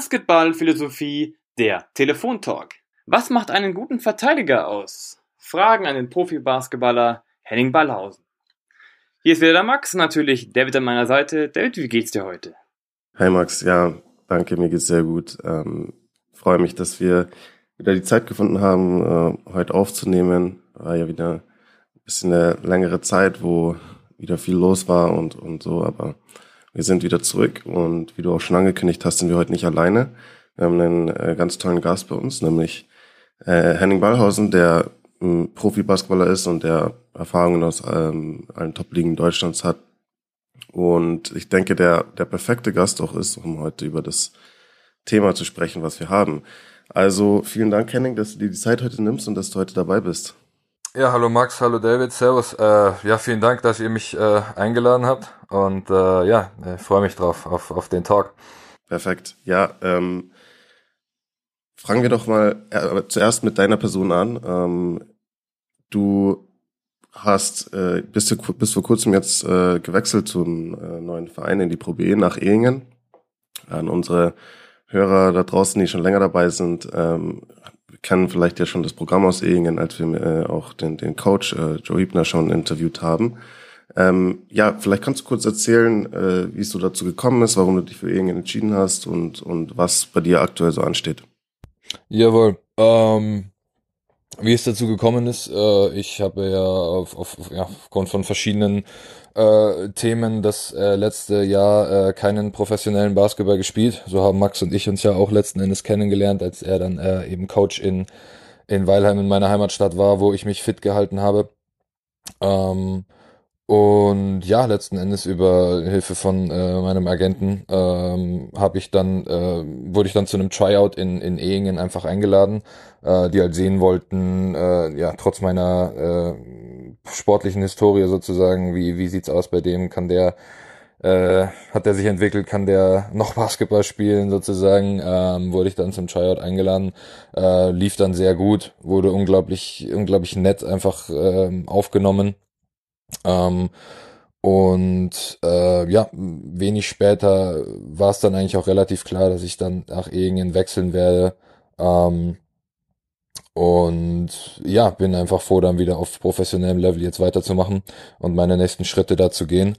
Basketballphilosophie, der Telefontalk. Was macht einen guten Verteidiger aus? Fragen an den Profi-Basketballer Henning Ballhausen. Hier ist wieder der Max, natürlich David an meiner Seite. David, wie geht's dir heute? Hi Max, ja, danke, mir geht's sehr gut. Ähm, freue mich, dass wir wieder die Zeit gefunden haben, äh, heute aufzunehmen. War ja wieder ein bisschen eine längere Zeit, wo wieder viel los war und, und so, aber wir sind wieder zurück und wie du auch schon angekündigt hast, sind wir heute nicht alleine. Wir haben einen äh, ganz tollen Gast bei uns, nämlich äh, Henning Ballhausen, der ähm, Profi-Basketballer ist und der Erfahrungen aus ähm, allen Top-Ligen Deutschlands hat. Und ich denke, der, der perfekte Gast auch ist, um heute über das Thema zu sprechen, was wir haben. Also vielen Dank, Henning, dass du dir die Zeit heute nimmst und dass du heute dabei bist. Ja, hallo Max, hallo David, servus. Äh, ja, vielen Dank, dass ihr mich äh, eingeladen habt und äh, ja, ich freue mich drauf, auf, auf den Talk. Perfekt. Ja, ähm, fangen wir doch mal äh, zuerst mit deiner Person an. Ähm, du hast äh, bist, du, bis vor kurzem jetzt äh, gewechselt zum äh, neuen Verein in die Pro B nach Ehingen. An unsere Hörer da draußen, die schon länger dabei sind, ähm, kennen vielleicht ja schon das Programm aus Ehingen, als wir äh, auch den, den Coach äh, Joe Hiebner schon interviewt haben. Ähm, ja, vielleicht kannst du kurz erzählen, äh, wie es so dazu gekommen ist, warum du dich für Ehingen entschieden hast und, und was bei dir aktuell so ansteht. Jawohl. Ähm, wie es dazu gekommen ist, äh, ich habe ja auf, auf, ja, aufgrund von verschiedenen äh, Themen das äh, letzte Jahr äh, keinen professionellen Basketball gespielt. So haben Max und ich uns ja auch letzten Endes kennengelernt, als er dann äh, eben Coach in, in Weilheim in meiner Heimatstadt war, wo ich mich fit gehalten habe. Ähm, und ja, letzten Endes über Hilfe von äh, meinem Agenten ähm, habe ich dann äh, wurde ich dann zu einem Tryout in in Ehingen einfach eingeladen, äh, die halt sehen wollten, äh, ja trotz meiner äh, sportlichen Historie sozusagen, wie wie sieht's aus bei dem, kann der äh, hat der sich entwickelt, kann der noch Basketball spielen sozusagen, ähm, wurde ich dann zum Tryout eingeladen, äh, lief dann sehr gut, wurde unglaublich unglaublich nett einfach äh, aufgenommen. Ähm, und äh, ja, wenig später war es dann eigentlich auch relativ klar, dass ich dann nach Ehingen wechseln werde. Ähm, und ja, bin einfach froh, dann wieder auf professionellem Level jetzt weiterzumachen und meine nächsten Schritte da zu gehen.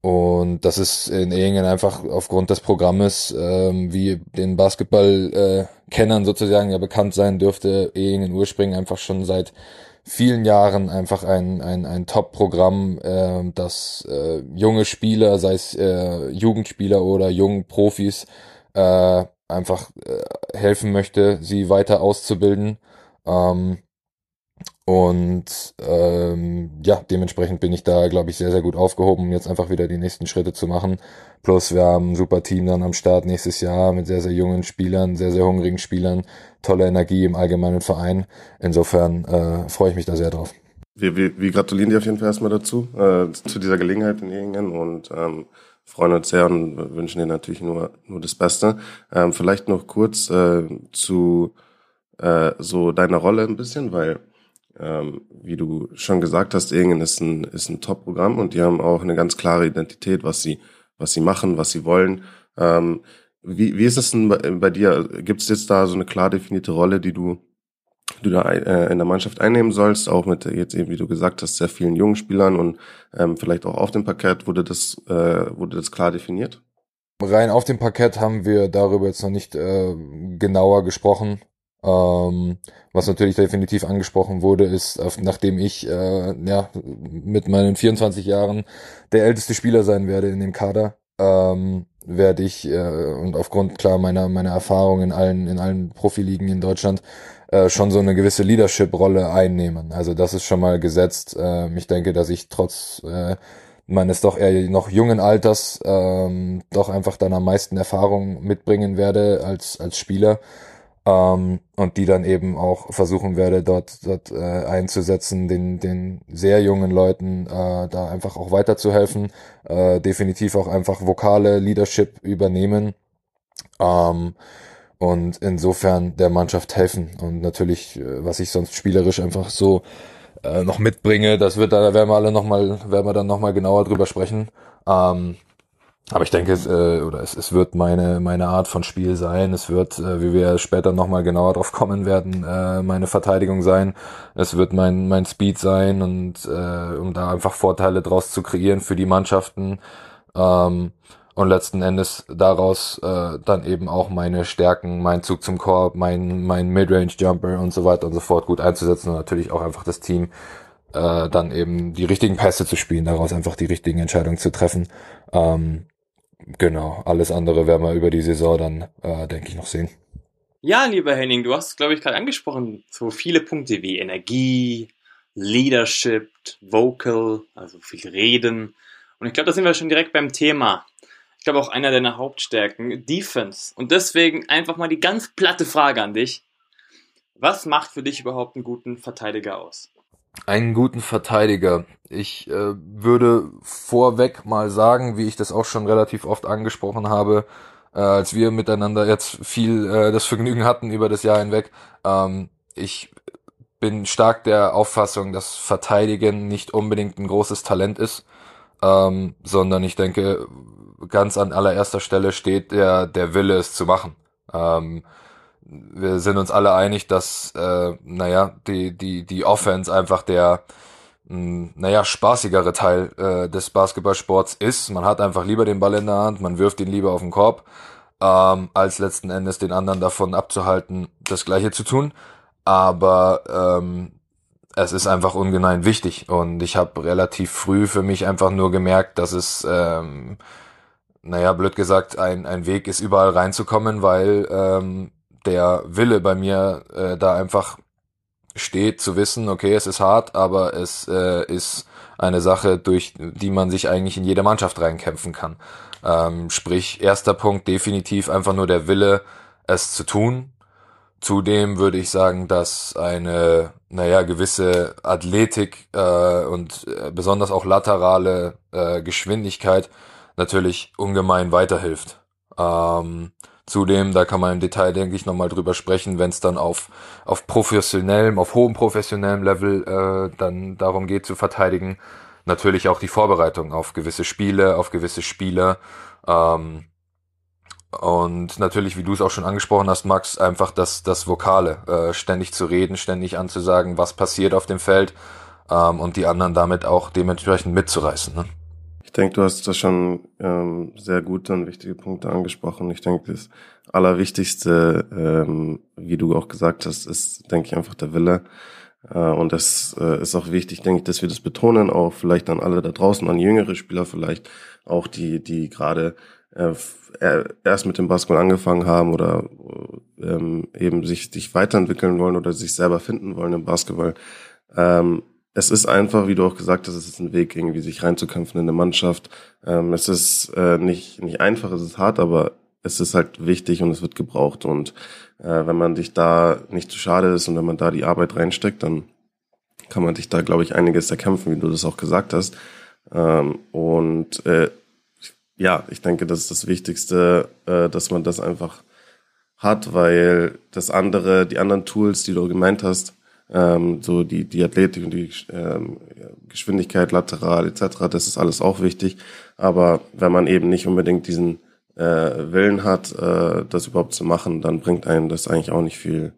Und das ist in Ehingen einfach aufgrund des Programmes, ähm, wie den Basketball-Kennern äh, sozusagen ja bekannt sein dürfte, Ehingen ursprünglich einfach schon seit vielen Jahren einfach ein, ein, ein Top-Programm, äh, das äh, junge Spieler, sei es äh, Jugendspieler oder jungen Profis, äh, einfach äh, helfen möchte, sie weiter auszubilden. Ähm, und ähm, ja, dementsprechend bin ich da, glaube ich, sehr, sehr gut aufgehoben, um jetzt einfach wieder die nächsten Schritte zu machen. Plus wir haben ein super Team dann am Start nächstes Jahr mit sehr, sehr jungen Spielern, sehr, sehr hungrigen Spielern, tolle Energie im allgemeinen Verein. Insofern äh, freue ich mich da sehr drauf. Wir, wir, wir gratulieren dir auf jeden Fall erstmal dazu, äh, zu dieser Gelegenheit in Ehingen und ähm, freuen uns sehr und wünschen dir natürlich nur, nur das Beste. Ähm, vielleicht noch kurz äh, zu äh, so deiner Rolle ein bisschen, weil ähm, wie du schon gesagt hast, Ingen ist ein, ist ein Top-Programm und die haben auch eine ganz klare Identität, was sie, was sie machen, was sie wollen. Ähm, wie, wie ist es denn bei, bei dir? Gibt es jetzt da so eine klar definierte Rolle, die du, du da äh, in der Mannschaft einnehmen sollst, auch mit jetzt eben, wie du gesagt hast, sehr vielen jungen Spielern und ähm, vielleicht auch auf dem Parkett wurde das, äh, wurde das klar definiert? Rein auf dem Parkett haben wir darüber jetzt noch nicht äh, genauer gesprochen. Ähm, was natürlich definitiv angesprochen wurde, ist, nachdem ich äh, ja, mit meinen 24 Jahren der älteste Spieler sein werde in dem Kader, ähm, werde ich äh, und aufgrund klar meiner meiner Erfahrung in allen in allen Profiligen in Deutschland äh, schon so eine gewisse Leadership-Rolle einnehmen. Also das ist schon mal gesetzt. Äh, ich denke, dass ich trotz äh, meines doch eher noch jungen Alters ähm, doch einfach dann am meisten Erfahrung mitbringen werde als als Spieler ähm, und die dann eben auch versuchen werde, dort, dort äh, einzusetzen, den, den sehr jungen Leuten äh, da einfach auch weiterzuhelfen, äh, definitiv auch einfach vokale Leadership übernehmen ähm, und insofern der Mannschaft helfen und natürlich, äh, was ich sonst spielerisch einfach so äh, noch mitbringe, das wird da werden wir alle noch mal, werden wir dann noch mal genauer drüber sprechen. Ähm, aber ich denke, es, äh, oder es, es wird meine, meine Art von Spiel sein. Es wird, äh, wie wir später nochmal genauer drauf kommen werden, äh, meine Verteidigung sein. Es wird mein, mein Speed sein und äh, um da einfach Vorteile draus zu kreieren für die Mannschaften. Ähm, und letzten Endes daraus äh, dann eben auch meine Stärken, mein Zug zum Korb, mein, mein Midrange-Jumper und so weiter und so fort gut einzusetzen und natürlich auch einfach das Team äh, dann eben die richtigen Pässe zu spielen, daraus einfach die richtigen Entscheidungen zu treffen. Ähm, genau, alles andere werden wir über die Saison dann, äh, denke ich, noch sehen. Ja, lieber Henning, du hast, glaube ich, gerade angesprochen, so viele Punkte wie Energie, Leadership, Vocal, also viel Reden. Und ich glaube, da sind wir schon direkt beim Thema. Ich glaube auch einer deiner Hauptstärken, Defense. Und deswegen einfach mal die ganz platte Frage an dich. Was macht für dich überhaupt einen guten Verteidiger aus? Einen guten Verteidiger. Ich äh, würde vorweg mal sagen, wie ich das auch schon relativ oft angesprochen habe, äh, als wir miteinander jetzt viel äh, das Vergnügen hatten über das Jahr hinweg. Ähm, ich bin stark der Auffassung, dass Verteidigen nicht unbedingt ein großes Talent ist, ähm, sondern ich denke, ganz an allererster Stelle steht der, der Wille, es zu machen. Ähm, wir sind uns alle einig, dass, äh, naja, die, die, die Offense einfach der, mh, hm, naja, spaßigere Teil äh, des Basketballsports ist. Man hat einfach lieber den Ball in der Hand, man wirft ihn lieber auf den Korb, ähm, als letzten Endes den anderen davon abzuhalten, das Gleiche zu tun. Aber ähm, es ist einfach ungemein wichtig und ich habe relativ früh für mich einfach nur gemerkt, dass es ähm, naja, blöd gesagt, ein, ein Weg ist, überall reinzukommen, weil ähm, der Wille bei mir äh, da einfach steht, zu wissen, okay, es ist hart, aber es äh, ist eine Sache, durch die man sich eigentlich in jede Mannschaft reinkämpfen kann. Ähm, sprich, erster Punkt definitiv einfach nur der Wille, es zu tun. Zudem würde ich sagen, dass eine, naja, gewisse Athletik äh, und äh, besonders auch laterale äh, Geschwindigkeit natürlich ungemein weiterhilft. Ähm, zudem, da kann man im Detail, denke ich, nochmal drüber sprechen, wenn es dann auf, auf professionellem, auf hohem professionellem Level äh, dann darum geht zu verteidigen. Natürlich auch die Vorbereitung auf gewisse Spiele, auf gewisse Spieler. Ähm, und natürlich, wie du es auch schon angesprochen hast, Max, einfach das, das Vokale, äh, ständig zu reden, ständig anzusagen, was passiert auf dem Feld ähm, und die anderen damit auch dementsprechend mitzureißen. Ne? Denke, du hast da schon ähm, sehr gute und wichtige Punkte angesprochen. Ich denke, das Allerwichtigste, ähm, wie du auch gesagt hast, ist, denke ich, einfach der Wille. Äh, und das äh, ist auch wichtig, denke ich, dass wir das betonen, auch vielleicht an alle da draußen, an jüngere Spieler vielleicht, auch die, die gerade äh, erst mit dem Basketball angefangen haben oder ähm, eben sich, sich weiterentwickeln wollen oder sich selber finden wollen im Basketball. Ähm, es ist einfach, wie du auch gesagt hast, es ist ein Weg, irgendwie sich reinzukämpfen in eine Mannschaft. Ähm, es ist äh, nicht, nicht einfach, es ist hart, aber es ist halt wichtig und es wird gebraucht. Und äh, wenn man sich da nicht zu schade ist und wenn man da die Arbeit reinsteckt, dann kann man sich da, glaube ich, einiges erkämpfen, wie du das auch gesagt hast. Ähm, und äh, ja, ich denke, das ist das Wichtigste, äh, dass man das einfach hat, weil das andere, die anderen Tools, die du gemeint hast, ähm, so die, die Athletik und die ähm, Geschwindigkeit lateral etc., das ist alles auch wichtig. Aber wenn man eben nicht unbedingt diesen äh, Willen hat, äh, das überhaupt zu machen, dann bringt einen das eigentlich auch nicht viel,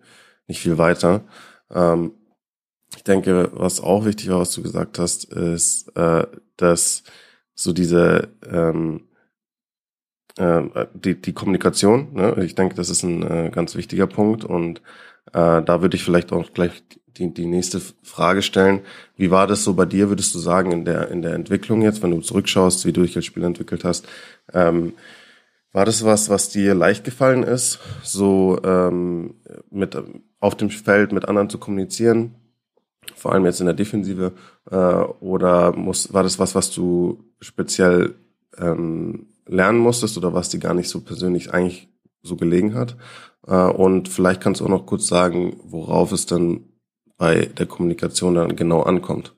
nicht viel weiter. Ähm, ich denke, was auch wichtig war, was du gesagt hast, ist, äh, dass so diese ähm, äh, die, die Kommunikation, ne? ich denke, das ist ein äh, ganz wichtiger Punkt und äh, da würde ich vielleicht auch gleich die, die nächste Frage stellen. Wie war das so bei dir, würdest du sagen, in der, in der Entwicklung jetzt, wenn du zurückschaust, wie du dich als Spieler entwickelt hast? Ähm, war das was, was dir leicht gefallen ist, so ähm, mit auf dem Feld mit anderen zu kommunizieren, vor allem jetzt in der Defensive, äh, oder muss, war das was, was du speziell ähm, lernen musstest oder was dir gar nicht so persönlich eigentlich so gelegen hat? Äh, und vielleicht kannst du auch noch kurz sagen, worauf es dann bei der Kommunikation dann genau ankommt.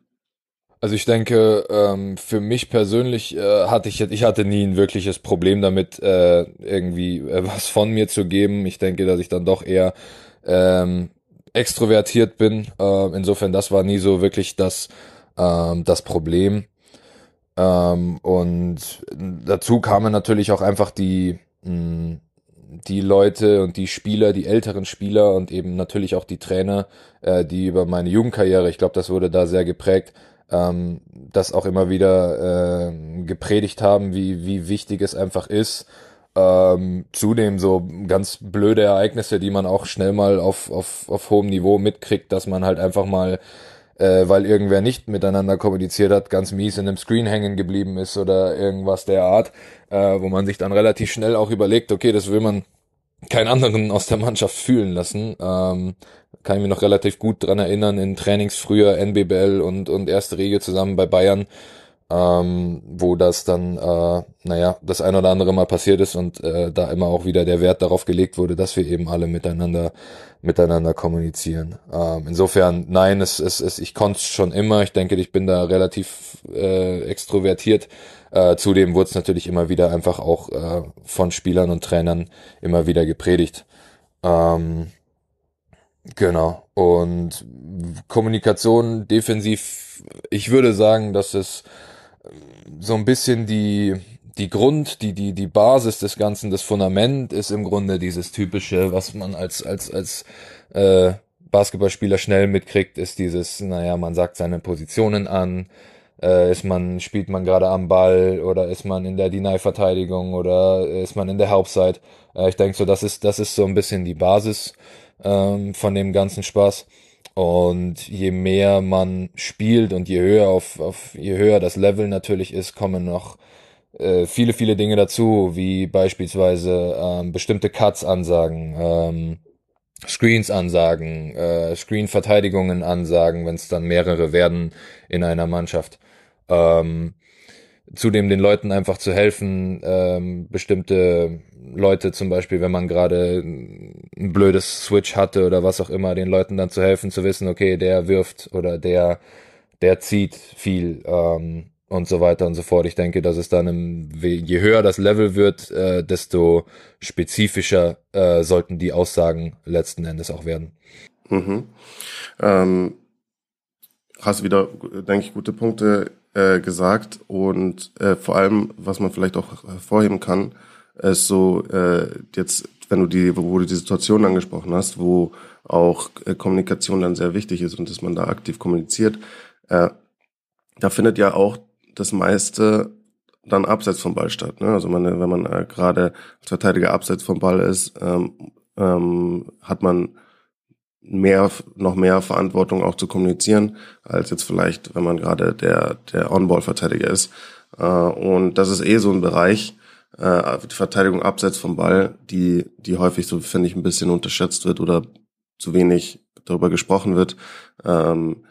Also ich denke, ähm, für mich persönlich äh, hatte ich ich hatte nie ein wirkliches Problem damit, äh, irgendwie was von mir zu geben. Ich denke, dass ich dann doch eher ähm, extrovertiert bin. Äh, insofern, das war nie so wirklich das ähm, das Problem. Ähm, und dazu kamen natürlich auch einfach die, mh, die Leute und die Spieler, die älteren Spieler und eben natürlich auch die Trainer, äh, die über meine Jugendkarriere, ich glaube, das wurde da sehr geprägt, ähm, das auch immer wieder äh, gepredigt haben, wie, wie wichtig es einfach ist. Ähm, zudem so ganz blöde Ereignisse, die man auch schnell mal auf, auf, auf hohem Niveau mitkriegt, dass man halt einfach mal äh, weil irgendwer nicht miteinander kommuniziert hat, ganz mies in einem Screen hängen geblieben ist oder irgendwas der Art, äh, wo man sich dann relativ schnell auch überlegt, okay, das will man keinen anderen aus der Mannschaft fühlen lassen. Ähm, kann ich mich noch relativ gut dran erinnern, in Trainings früher NBBL und, und erste Regel zusammen bei Bayern, ähm, wo das dann, äh, naja, das ein oder andere Mal passiert ist und äh, da immer auch wieder der Wert darauf gelegt wurde, dass wir eben alle miteinander miteinander kommunizieren. Ähm, insofern, nein, es, es, es, ich konnte schon immer. Ich denke, ich bin da relativ äh, extrovertiert. Äh, zudem wurde es natürlich immer wieder einfach auch äh, von Spielern und Trainern immer wieder gepredigt. Ähm, genau. Und Kommunikation defensiv, ich würde sagen, dass es so ein bisschen die die Grund, die, die, die Basis des Ganzen, das Fundament ist im Grunde dieses typische, was man als, als, als äh, Basketballspieler schnell mitkriegt, ist dieses, naja, man sagt seine Positionen an, äh, ist man, spielt man gerade am Ball oder ist man in der Deny-Verteidigung oder ist man in der Hauptside. Äh, ich denke so, das ist, das ist so ein bisschen die Basis ähm, von dem ganzen Spaß. Und je mehr man spielt und je höher auf, auf je höher das Level natürlich ist, kommen noch äh, viele, viele Dinge dazu, wie beispielsweise ähm, bestimmte Cuts ansagen, ähm, Screens ansagen, äh, Screen-Verteidigungen ansagen, wenn es dann mehrere werden in einer Mannschaft. Ähm, zudem den Leuten einfach zu helfen, ähm, bestimmte Leute zum Beispiel, wenn man gerade ein blödes Switch hatte oder was auch immer, den Leuten dann zu helfen, zu wissen, okay, der wirft oder der, der zieht viel. Ähm, und so weiter und so fort. Ich denke, dass es dann, im, je höher das Level wird, äh, desto spezifischer äh, sollten die Aussagen letzten Endes auch werden. Mhm. Ähm, hast wieder, denke ich, gute Punkte äh, gesagt und äh, vor allem, was man vielleicht auch hervorheben kann, ist so äh, jetzt, wenn du die, wo du die Situation angesprochen hast, wo auch äh, Kommunikation dann sehr wichtig ist und dass man da aktiv kommuniziert. Äh, da findet ja auch das meiste dann abseits vom Ball statt. Ne? Also man, wenn man äh, gerade als Verteidiger abseits vom Ball ist, ähm, ähm, hat man mehr, noch mehr Verantwortung auch zu kommunizieren, als jetzt vielleicht, wenn man gerade der, der On-Ball-Verteidiger ist. Äh, und das ist eh so ein Bereich, äh, die Verteidigung abseits vom Ball, die, die häufig so, finde ich, ein bisschen unterschätzt wird oder zu wenig darüber gesprochen wird. Ähm,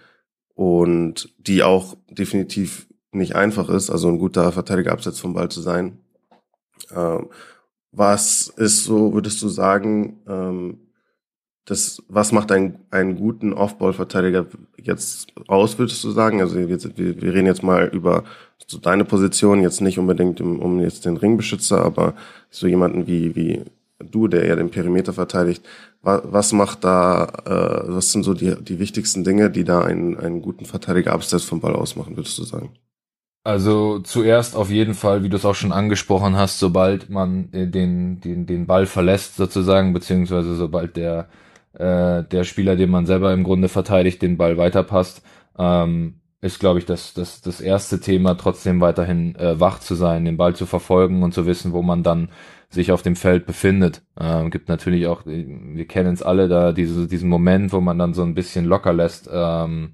und die auch definitiv nicht einfach ist, also ein guter Verteidiger abseits vom Ball zu sein. Ähm, was ist so, würdest du sagen, ähm, das, was macht einen, einen guten Off-Ball-Verteidiger jetzt aus, würdest du sagen? Also wir, wir, wir reden jetzt mal über so deine Position, jetzt nicht unbedingt um, um jetzt den Ringbeschützer, aber so jemanden wie, wie du, der ja den Perimeter verteidigt. Was, was macht da, äh, was sind so die, die wichtigsten Dinge, die da einen, einen guten Verteidiger abseits vom Ball ausmachen, würdest du sagen? Also zuerst auf jeden Fall, wie du es auch schon angesprochen hast, sobald man äh, den, den, den Ball verlässt sozusagen, beziehungsweise sobald der, äh, der Spieler, den man selber im Grunde verteidigt, den Ball weiterpasst, ähm, ist, glaube ich, das, das, das erste Thema, trotzdem weiterhin äh, wach zu sein, den Ball zu verfolgen und zu wissen, wo man dann sich auf dem Feld befindet. Ähm, gibt natürlich auch, wir kennen es alle da, diese, diesen Moment, wo man dann so ein bisschen locker lässt, ähm,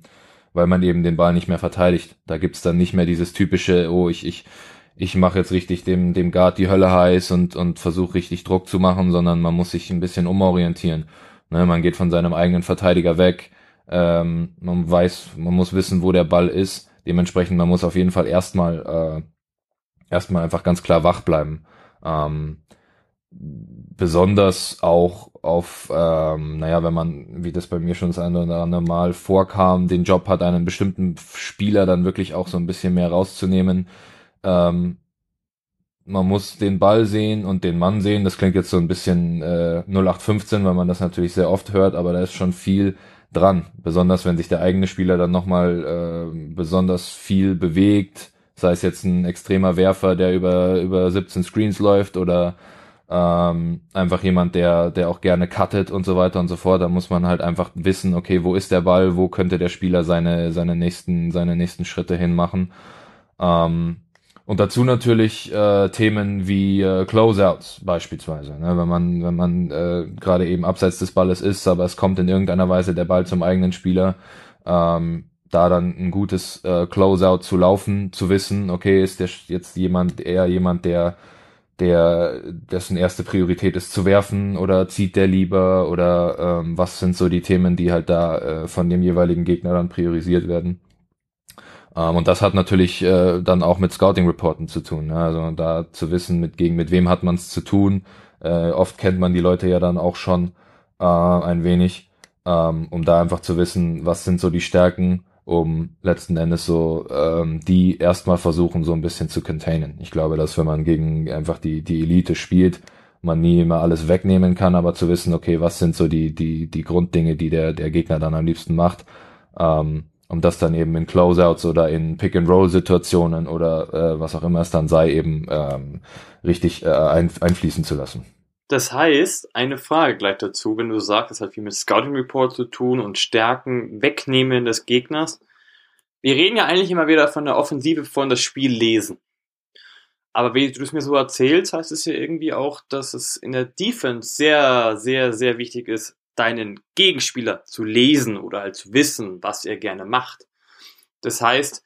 weil man eben den Ball nicht mehr verteidigt. Da gibt's dann nicht mehr dieses typische, oh, ich, ich, ich mache jetzt richtig dem, dem Guard die Hölle heiß und, und versuche richtig Druck zu machen, sondern man muss sich ein bisschen umorientieren. Ne, man geht von seinem eigenen Verteidiger weg. Ähm, man weiß, man muss wissen, wo der Ball ist. Dementsprechend, man muss auf jeden Fall erstmal äh, erstmal einfach ganz klar wach bleiben. Ähm, besonders auch auf, ähm, naja, wenn man, wie das bei mir schon das eine oder andere Mal vorkam, den Job hat, einen bestimmten Spieler dann wirklich auch so ein bisschen mehr rauszunehmen. Ähm, man muss den Ball sehen und den Mann sehen. Das klingt jetzt so ein bisschen äh, 0815, weil man das natürlich sehr oft hört, aber da ist schon viel dran. Besonders wenn sich der eigene Spieler dann nochmal äh, besonders viel bewegt, sei es jetzt ein extremer Werfer, der über, über 17 Screens läuft oder ähm, einfach jemand, der, der auch gerne cuttet und so weiter und so fort. Da muss man halt einfach wissen, okay, wo ist der Ball, wo könnte der Spieler seine, seine nächsten, seine nächsten Schritte hinmachen. Ähm, und dazu natürlich äh, Themen wie äh, Closeouts beispielsweise. Ne? Wenn man, wenn man äh, gerade eben abseits des Balles ist, aber es kommt in irgendeiner Weise der Ball zum eigenen Spieler, ähm, da dann ein gutes äh, Closeout zu laufen, zu wissen, okay, ist der jetzt jemand eher jemand, der der dessen erste Priorität ist zu werfen oder zieht der lieber oder ähm, was sind so die Themen, die halt da äh, von dem jeweiligen Gegner dann priorisiert werden. Ähm, und das hat natürlich äh, dann auch mit Scouting-Reporten zu tun. Ne? Also da zu wissen, mit, gegen mit wem hat man es zu tun. Äh, oft kennt man die Leute ja dann auch schon äh, ein wenig, ähm, um da einfach zu wissen, was sind so die Stärken, um letzten Endes so ähm, die erstmal versuchen, so ein bisschen zu containen. Ich glaube, dass wenn man gegen einfach die, die Elite spielt, man nie immer alles wegnehmen kann, aber zu wissen, okay, was sind so die, die, die Grunddinge, die der, der Gegner dann am liebsten macht. Ähm, um das dann eben in Closeouts oder in Pick-and-Roll-Situationen oder äh, was auch immer es dann sei, eben ähm, richtig äh, ein, einfließen zu lassen. Das heißt, eine Frage gleich dazu, wenn du sagst, es hat viel mit Scouting Report zu tun und Stärken wegnehmen des Gegners. Wir reden ja eigentlich immer wieder von der Offensive, von das Spiel lesen. Aber wie du es mir so erzählst, heißt es ja irgendwie auch, dass es in der Defense sehr, sehr, sehr wichtig ist, deinen Gegenspieler zu lesen oder halt zu wissen, was er gerne macht. Das heißt,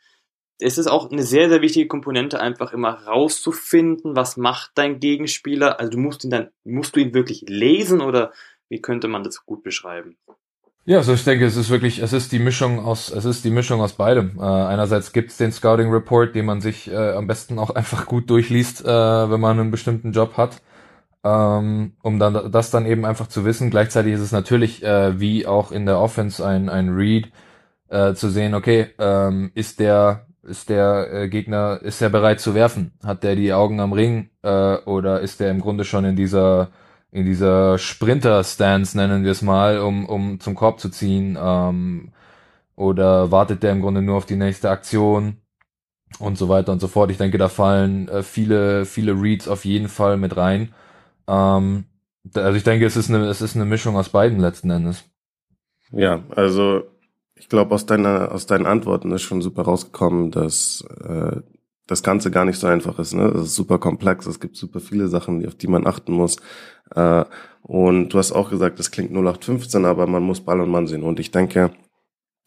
es ist auch eine sehr, sehr wichtige Komponente, einfach immer rauszufinden, was macht dein Gegenspieler. Also du musst ihn dann, musst du ihn wirklich lesen oder wie könnte man das gut beschreiben? Ja, also ich denke, es ist wirklich, es ist die Mischung aus, es ist die Mischung aus beidem. Äh, einerseits gibt's den Scouting Report, den man sich äh, am besten auch einfach gut durchliest, äh, wenn man einen bestimmten Job hat ähm, um dann das dann eben einfach zu wissen. Gleichzeitig ist es natürlich äh, wie auch in der Offense ein ein Read äh, zu sehen. Okay, ähm, ist der ist der äh, Gegner ist er bereit zu werfen? Hat der die Augen am Ring äh, oder ist der im Grunde schon in dieser in dieser Sprinter-Stance nennen wir es mal, um um zum Korb zu ziehen? Ähm, oder wartet der im Grunde nur auf die nächste Aktion? und so weiter und so fort. Ich denke, da fallen äh, viele, viele Reads auf jeden Fall mit rein. Ähm, also ich denke, es ist eine, es ist eine Mischung aus beiden letzten Endes. Ja, also ich glaube, aus deiner, aus deinen Antworten ist schon super rausgekommen, dass äh, das Ganze gar nicht so einfach ist. Ne? Es ist super komplex, es gibt super viele Sachen, auf die man achten muss. Äh, und du hast auch gesagt, das klingt 0815, aber man muss Ball und Mann sehen. Und ich denke,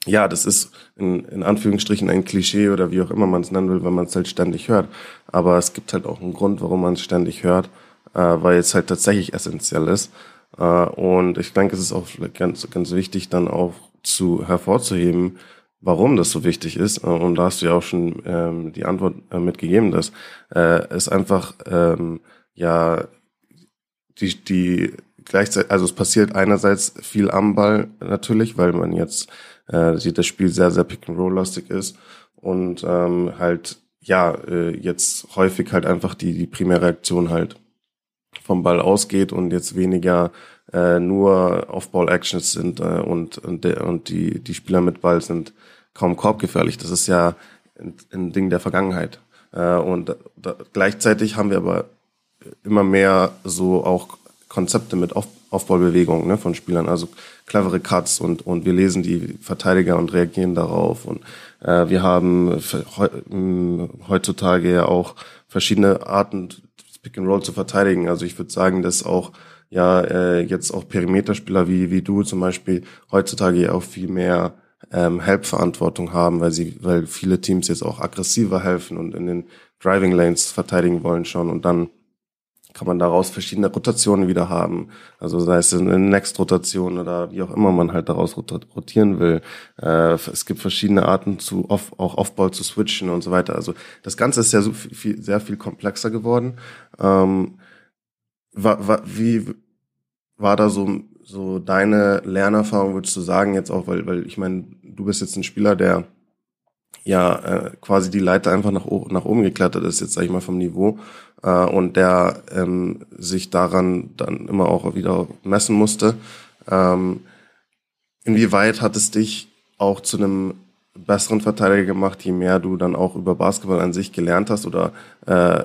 ja, das ist in, in Anführungsstrichen ein Klischee oder wie auch immer man es nennen will, wenn man es halt ständig hört. Aber es gibt halt auch einen Grund, warum man es ständig hört weil es halt tatsächlich essentiell ist. Äh, und ich denke, es ist auch ganz, ganz wichtig, dann auch zu hervorzuheben, warum das so wichtig ist. Äh, und da hast du ja auch schon ähm, die Antwort äh, mitgegeben, dass äh, es einfach ähm, ja die, die gleichzeitig, also es passiert einerseits viel am Ball natürlich, weil man jetzt äh, sieht, das Spiel sehr, sehr Pick-and-Roll-lastig ist und ähm, halt ja äh, jetzt häufig halt einfach die, die primäre Aktion halt vom Ball ausgeht und jetzt weniger äh, nur Off-Ball-Actions sind äh, und, und, der, und die, die Spieler mit Ball sind kaum korbgefährlich. Das ist ja ein, ein Ding der Vergangenheit. Äh, und da, gleichzeitig haben wir aber immer mehr so auch Konzepte mit Off Aufballbewegungen ne, von Spielern, also clevere Cuts und, und wir lesen die Verteidiger und reagieren darauf. Und äh, wir haben heutzutage ja auch verschiedene Arten Pick and Roll zu verteidigen. Also ich würde sagen, dass auch ja äh, jetzt auch Perimeterspieler wie wie du zum Beispiel heutzutage auch viel mehr ähm, Help-Verantwortung haben, weil sie, weil viele Teams jetzt auch aggressiver helfen und in den Driving Lanes verteidigen wollen schon und dann kann man daraus verschiedene Rotationen wieder haben. Also sei es eine Next-Rotation oder wie auch immer man halt daraus rotieren will. Äh, es gibt verschiedene Arten zu off, auch Offball zu switchen und so weiter. Also das Ganze ist ja so viel, sehr viel komplexer geworden. Ähm, war, war, wie war da so, so deine Lernerfahrung, würdest du sagen, jetzt auch, weil, weil ich meine, du bist jetzt ein Spieler, der ja äh, quasi die Leiter einfach nach, nach oben geklettert ist, jetzt sag ich mal vom Niveau äh, und der ähm, sich daran dann immer auch wieder messen musste. Ähm, inwieweit hat es dich auch zu einem besseren Verteidiger gemacht, je mehr du dann auch über Basketball an sich gelernt hast oder äh,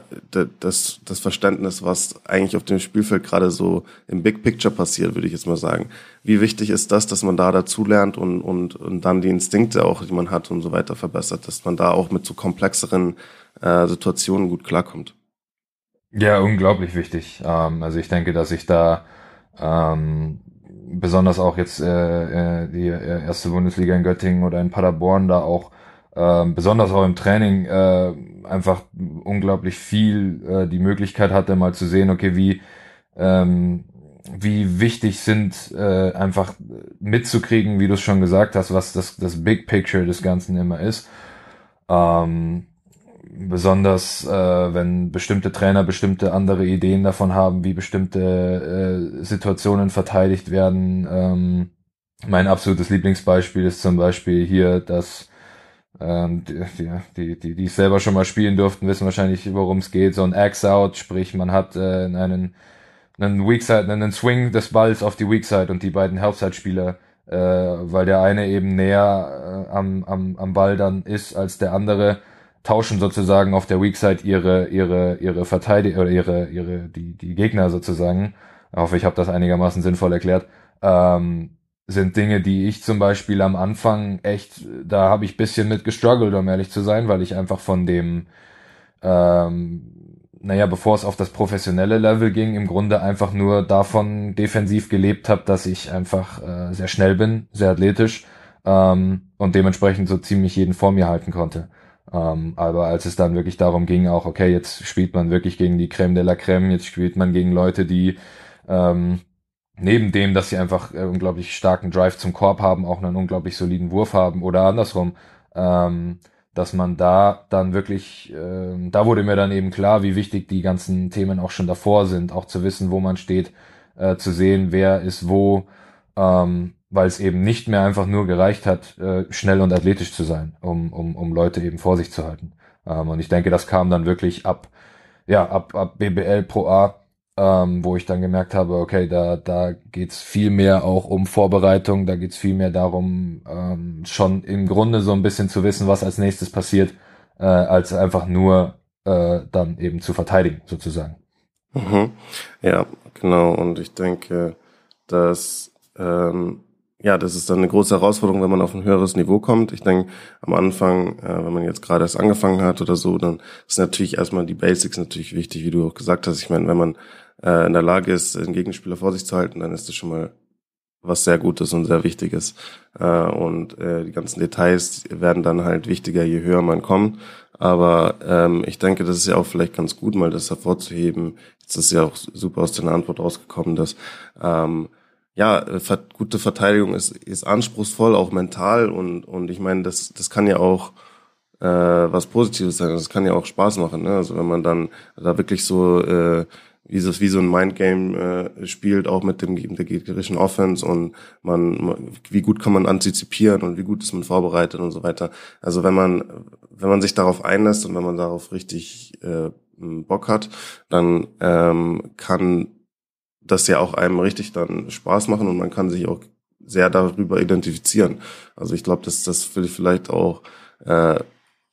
das, das Verständnis, was eigentlich auf dem Spielfeld gerade so im Big Picture passiert, würde ich jetzt mal sagen. Wie wichtig ist das, dass man da dazu lernt und, und, und dann die Instinkte auch, die man hat und so weiter verbessert, dass man da auch mit so komplexeren äh, Situationen gut klarkommt? Ja, unglaublich wichtig. Ähm, also ich denke, dass ich da ähm, besonders auch jetzt äh, äh die äh, erste Bundesliga in Göttingen oder in Paderborn da auch äh, besonders auch im Training äh, einfach unglaublich viel äh, die Möglichkeit hatte, mal zu sehen, okay, wie ähm, wie wichtig sind äh, einfach mitzukriegen, wie du es schon gesagt hast, was das das Big Picture des Ganzen immer ist. Ähm, besonders äh, wenn bestimmte Trainer bestimmte andere Ideen davon haben, wie bestimmte äh, Situationen verteidigt werden. Ähm, mein absolutes Lieblingsbeispiel ist zum Beispiel hier, dass ähm, die, die, die, die selber schon mal spielen durften, wissen wahrscheinlich, worum es geht. So ein Axe-Out, sprich man hat äh, einen, einen Weakside, einen Swing des Balls auf die Weakside und die beiden Helpside-Spieler äh, weil der eine eben näher äh, am, am, am Ball dann ist als der andere, tauschen sozusagen auf der Weak Side ihre ihre ihre Verteidiger oder ihre ihre die die Gegner sozusagen. Ich hoffe, ich habe das einigermaßen sinnvoll erklärt. Ähm, sind Dinge, die ich zum Beispiel am Anfang echt, da habe ich bisschen mit gestruggelt, um ehrlich zu sein, weil ich einfach von dem, ähm, naja, bevor es auf das professionelle Level ging, im Grunde einfach nur davon defensiv gelebt habe, dass ich einfach äh, sehr schnell bin, sehr athletisch ähm, und dementsprechend so ziemlich jeden vor mir halten konnte. Ähm, aber als es dann wirklich darum ging, auch, okay, jetzt spielt man wirklich gegen die Creme de la Creme, jetzt spielt man gegen Leute, die ähm, neben dem, dass sie einfach äh, unglaublich starken Drive zum Korb haben, auch einen unglaublich soliden Wurf haben oder andersrum, ähm, dass man da dann wirklich, äh, da wurde mir dann eben klar, wie wichtig die ganzen Themen auch schon davor sind, auch zu wissen, wo man steht, äh, zu sehen, wer ist wo, ähm, weil es eben nicht mehr einfach nur gereicht hat, äh, schnell und athletisch zu sein, um, um, um Leute eben vor sich zu halten. Ähm, und ich denke, das kam dann wirklich ab, ja, ab, ab BBL Pro A, ähm, wo ich dann gemerkt habe, okay, da, da geht's viel mehr auch um Vorbereitung, da geht's viel mehr darum, ähm, schon im Grunde so ein bisschen zu wissen, was als nächstes passiert, äh, als einfach nur äh, dann eben zu verteidigen, sozusagen. Mhm. Ja, genau. Und ich denke, dass ähm, ja, das ist dann eine große Herausforderung, wenn man auf ein höheres Niveau kommt. Ich denke, am Anfang, äh, wenn man jetzt gerade erst angefangen hat oder so, dann ist natürlich erstmal die Basics natürlich wichtig, wie du auch gesagt hast. Ich meine, wenn man äh, in der Lage ist, den Gegenspieler vor sich zu halten, dann ist das schon mal was sehr Gutes und sehr Wichtiges. Äh, und äh, die ganzen Details werden dann halt wichtiger, je höher man kommt. Aber ähm, ich denke, das ist ja auch vielleicht ganz gut, mal das hervorzuheben. Jetzt ist ja auch super aus deiner Antwort rausgekommen, dass ähm, ja, äh, gute Verteidigung ist, ist anspruchsvoll, auch mental und, und ich meine, das, das kann ja auch äh, was Positives sein. Das kann ja auch Spaß machen. Ne? Also wenn man dann da wirklich so äh, wie so, wie so ein Mindgame äh, spielt, auch mit dem der gegnerischen Offense und man, wie gut kann man antizipieren und wie gut ist man vorbereitet und so weiter. Also wenn man, wenn man sich darauf einlässt und wenn man darauf richtig äh, Bock hat, dann ähm, kann das ja auch einem richtig dann Spaß machen und man kann sich auch sehr darüber identifizieren. Also ich glaube, dass das will ich vielleicht auch äh,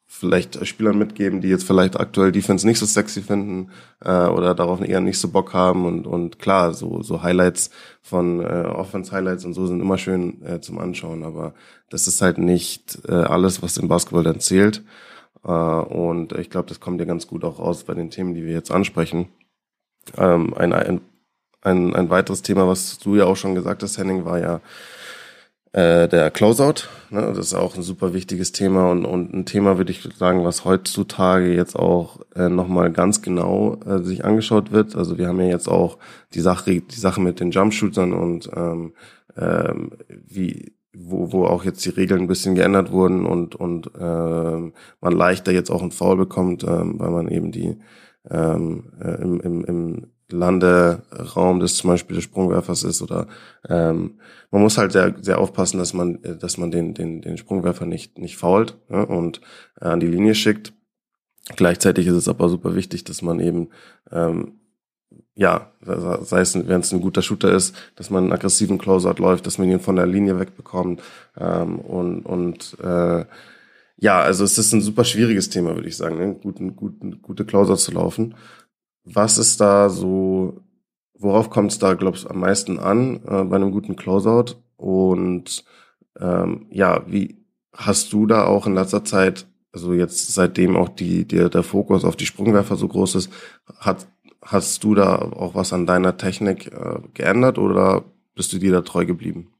vielleicht Spielern mitgeben, die jetzt vielleicht aktuell Defense nicht so sexy finden äh, oder darauf eher nicht so Bock haben und und klar, so so Highlights von äh, Offense Highlights und so sind immer schön äh, zum Anschauen, aber das ist halt nicht äh, alles, was im Basketball dann zählt. Äh, und ich glaube, das kommt ja ganz gut auch raus bei den Themen, die wir jetzt ansprechen. Ähm, ein, ein ein, ein weiteres Thema, was du ja auch schon gesagt hast, Henning, war ja äh, der Closeout. Ne? Das ist auch ein super wichtiges Thema und, und ein Thema, würde ich sagen, was heutzutage jetzt auch äh, nochmal ganz genau äh, sich angeschaut wird. Also wir haben ja jetzt auch die Sache, die Sache mit den Jumpshootern und ähm, ähm, wie wo, wo auch jetzt die Regeln ein bisschen geändert wurden und, und ähm, man leichter jetzt auch einen Foul bekommt, ähm, weil man eben die ähm, äh, im, im, im Landeraum des zum Beispiel des Sprungwerfers ist oder ähm, man muss halt sehr, sehr aufpassen, dass man, dass man den, den, den Sprungwerfer nicht, nicht fault ja, und äh, an die Linie schickt. Gleichzeitig ist es aber super wichtig, dass man eben ähm, ja, sei es, wenn es ein guter Shooter ist, dass man einen aggressiven Closeout läuft, dass man ihn von der Linie wegbekommt ähm, und, und äh, ja, also es ist ein super schwieriges Thema, würde ich sagen, ne? guten, guten, gute Closer zu laufen. Was ist da so, worauf kommt es da, glaubst du, am meisten an äh, bei einem guten Closeout? Und ähm, ja, wie hast du da auch in letzter Zeit, also jetzt seitdem auch die, der, der Fokus auf die Sprungwerfer so groß ist, hat, hast du da auch was an deiner Technik äh, geändert oder bist du dir da treu geblieben?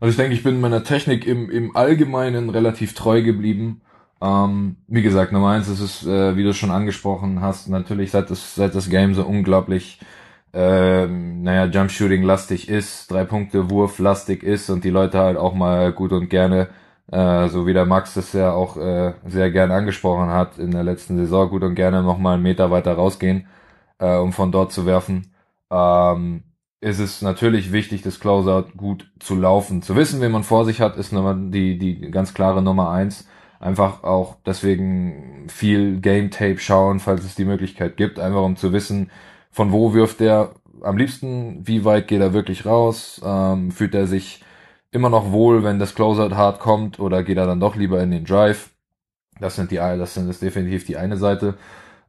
Also ich denke, ich bin meiner Technik im, im Allgemeinen relativ treu geblieben. Ähm, wie gesagt, Nummer eins ist es, äh, wie du schon angesprochen hast, natürlich seit das, seit das Game so unglaublich, äh, naja, Jump Shooting lastig ist, drei Punkte Wurf lastig ist und die Leute halt auch mal gut und gerne, äh, so wie der Max das ja auch äh, sehr gern angesprochen hat, in der letzten Saison gut und gerne nochmal einen Meter weiter rausgehen, äh, um von dort zu werfen. Ähm, ist es natürlich wichtig, das Closeout gut zu laufen. Zu wissen, wen man vor sich hat, ist die, die ganz klare Nummer eins. Einfach auch deswegen viel Game Tape schauen, falls es die Möglichkeit gibt, einfach um zu wissen, von wo wirft er am liebsten, wie weit geht er wirklich raus, ähm, fühlt er sich immer noch wohl, wenn das Closeout hart kommt, oder geht er dann doch lieber in den Drive. Das sind die, das sind das definitiv die eine Seite.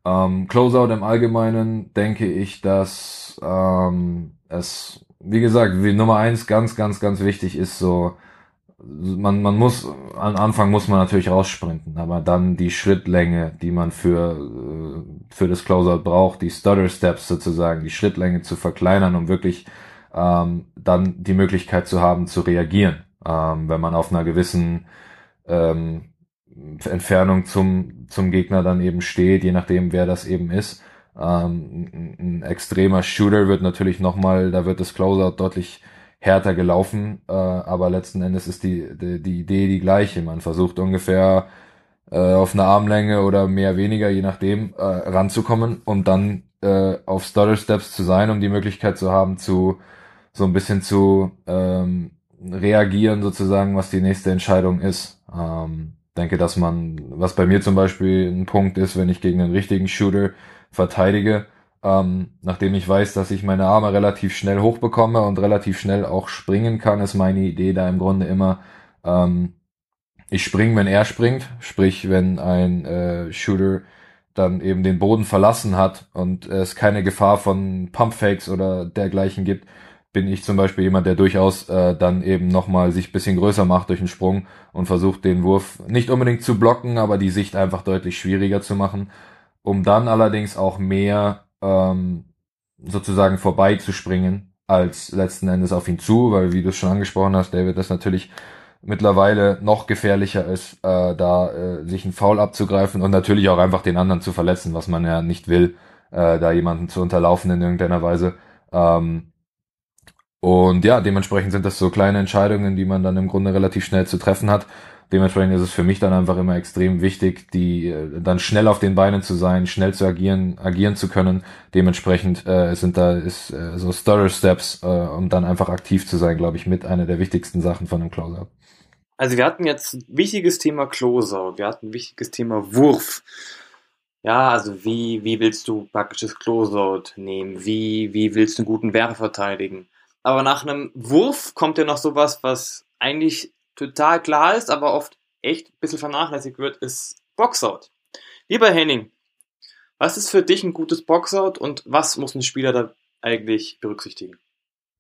Ähm, Closeout im Allgemeinen denke ich, dass ähm, es, wie gesagt, wie Nummer eins ganz, ganz, ganz wichtig ist so, man, man muss, am Anfang muss man natürlich raussprinten, aber dann die Schrittlänge, die man für, äh, für das Closeout braucht, die Stutter Steps sozusagen, die Schrittlänge zu verkleinern, um wirklich ähm, dann die Möglichkeit zu haben, zu reagieren, ähm, wenn man auf einer gewissen ähm, Entfernung zum, zum Gegner dann eben steht, je nachdem, wer das eben ist. Ähm, ein, ein extremer Shooter wird natürlich nochmal, da wird das Closeout deutlich härter gelaufen, äh, aber letzten Endes ist die, die, die Idee die gleiche. Man versucht ungefähr äh, auf eine Armlänge oder mehr weniger, je nachdem, äh, ranzukommen und dann äh, auf Stutter Steps zu sein, um die Möglichkeit zu haben, zu so ein bisschen zu ähm, reagieren, sozusagen, was die nächste Entscheidung ist. Ähm, denke, dass man, was bei mir zum Beispiel ein Punkt ist, wenn ich gegen einen richtigen Shooter verteidige, ähm, nachdem ich weiß, dass ich meine Arme relativ schnell hochbekomme und relativ schnell auch springen kann, ist meine Idee da im Grunde immer, ähm, ich springe, wenn er springt, sprich, wenn ein äh, Shooter dann eben den Boden verlassen hat und es keine Gefahr von Pumpfakes oder dergleichen gibt, bin ich zum Beispiel jemand, der durchaus äh, dann eben nochmal sich bisschen größer macht durch einen Sprung und versucht den Wurf nicht unbedingt zu blocken, aber die Sicht einfach deutlich schwieriger zu machen, um dann allerdings auch mehr ähm, sozusagen vorbeizuspringen als letzten Endes auf ihn zu, weil wie du schon angesprochen hast, David, das natürlich mittlerweile noch gefährlicher ist, äh, da äh, sich einen Foul abzugreifen und natürlich auch einfach den anderen zu verletzen, was man ja nicht will, äh, da jemanden zu unterlaufen in irgendeiner Weise. Ähm, und ja, dementsprechend sind das so kleine Entscheidungen, die man dann im Grunde relativ schnell zu treffen hat. Dementsprechend ist es für mich dann einfach immer extrem wichtig, die äh, dann schnell auf den Beinen zu sein, schnell zu agieren, agieren zu können. Dementsprechend äh, sind da ist äh, so Stutter Steps, äh, um dann einfach aktiv zu sein, glaube ich, mit einer der wichtigsten Sachen von einem Closeout. Also wir hatten jetzt ein wichtiges Thema Closeout, wir hatten ein wichtiges Thema Wurf. Ja, also wie, wie willst du praktisches Closeout nehmen? Wie, wie willst du einen guten Werfer verteidigen? Aber nach einem Wurf kommt ja noch sowas, was eigentlich total klar ist, aber oft echt ein bisschen vernachlässigt wird, ist Boxout. Lieber Henning, was ist für dich ein gutes Boxout und was muss ein Spieler da eigentlich berücksichtigen?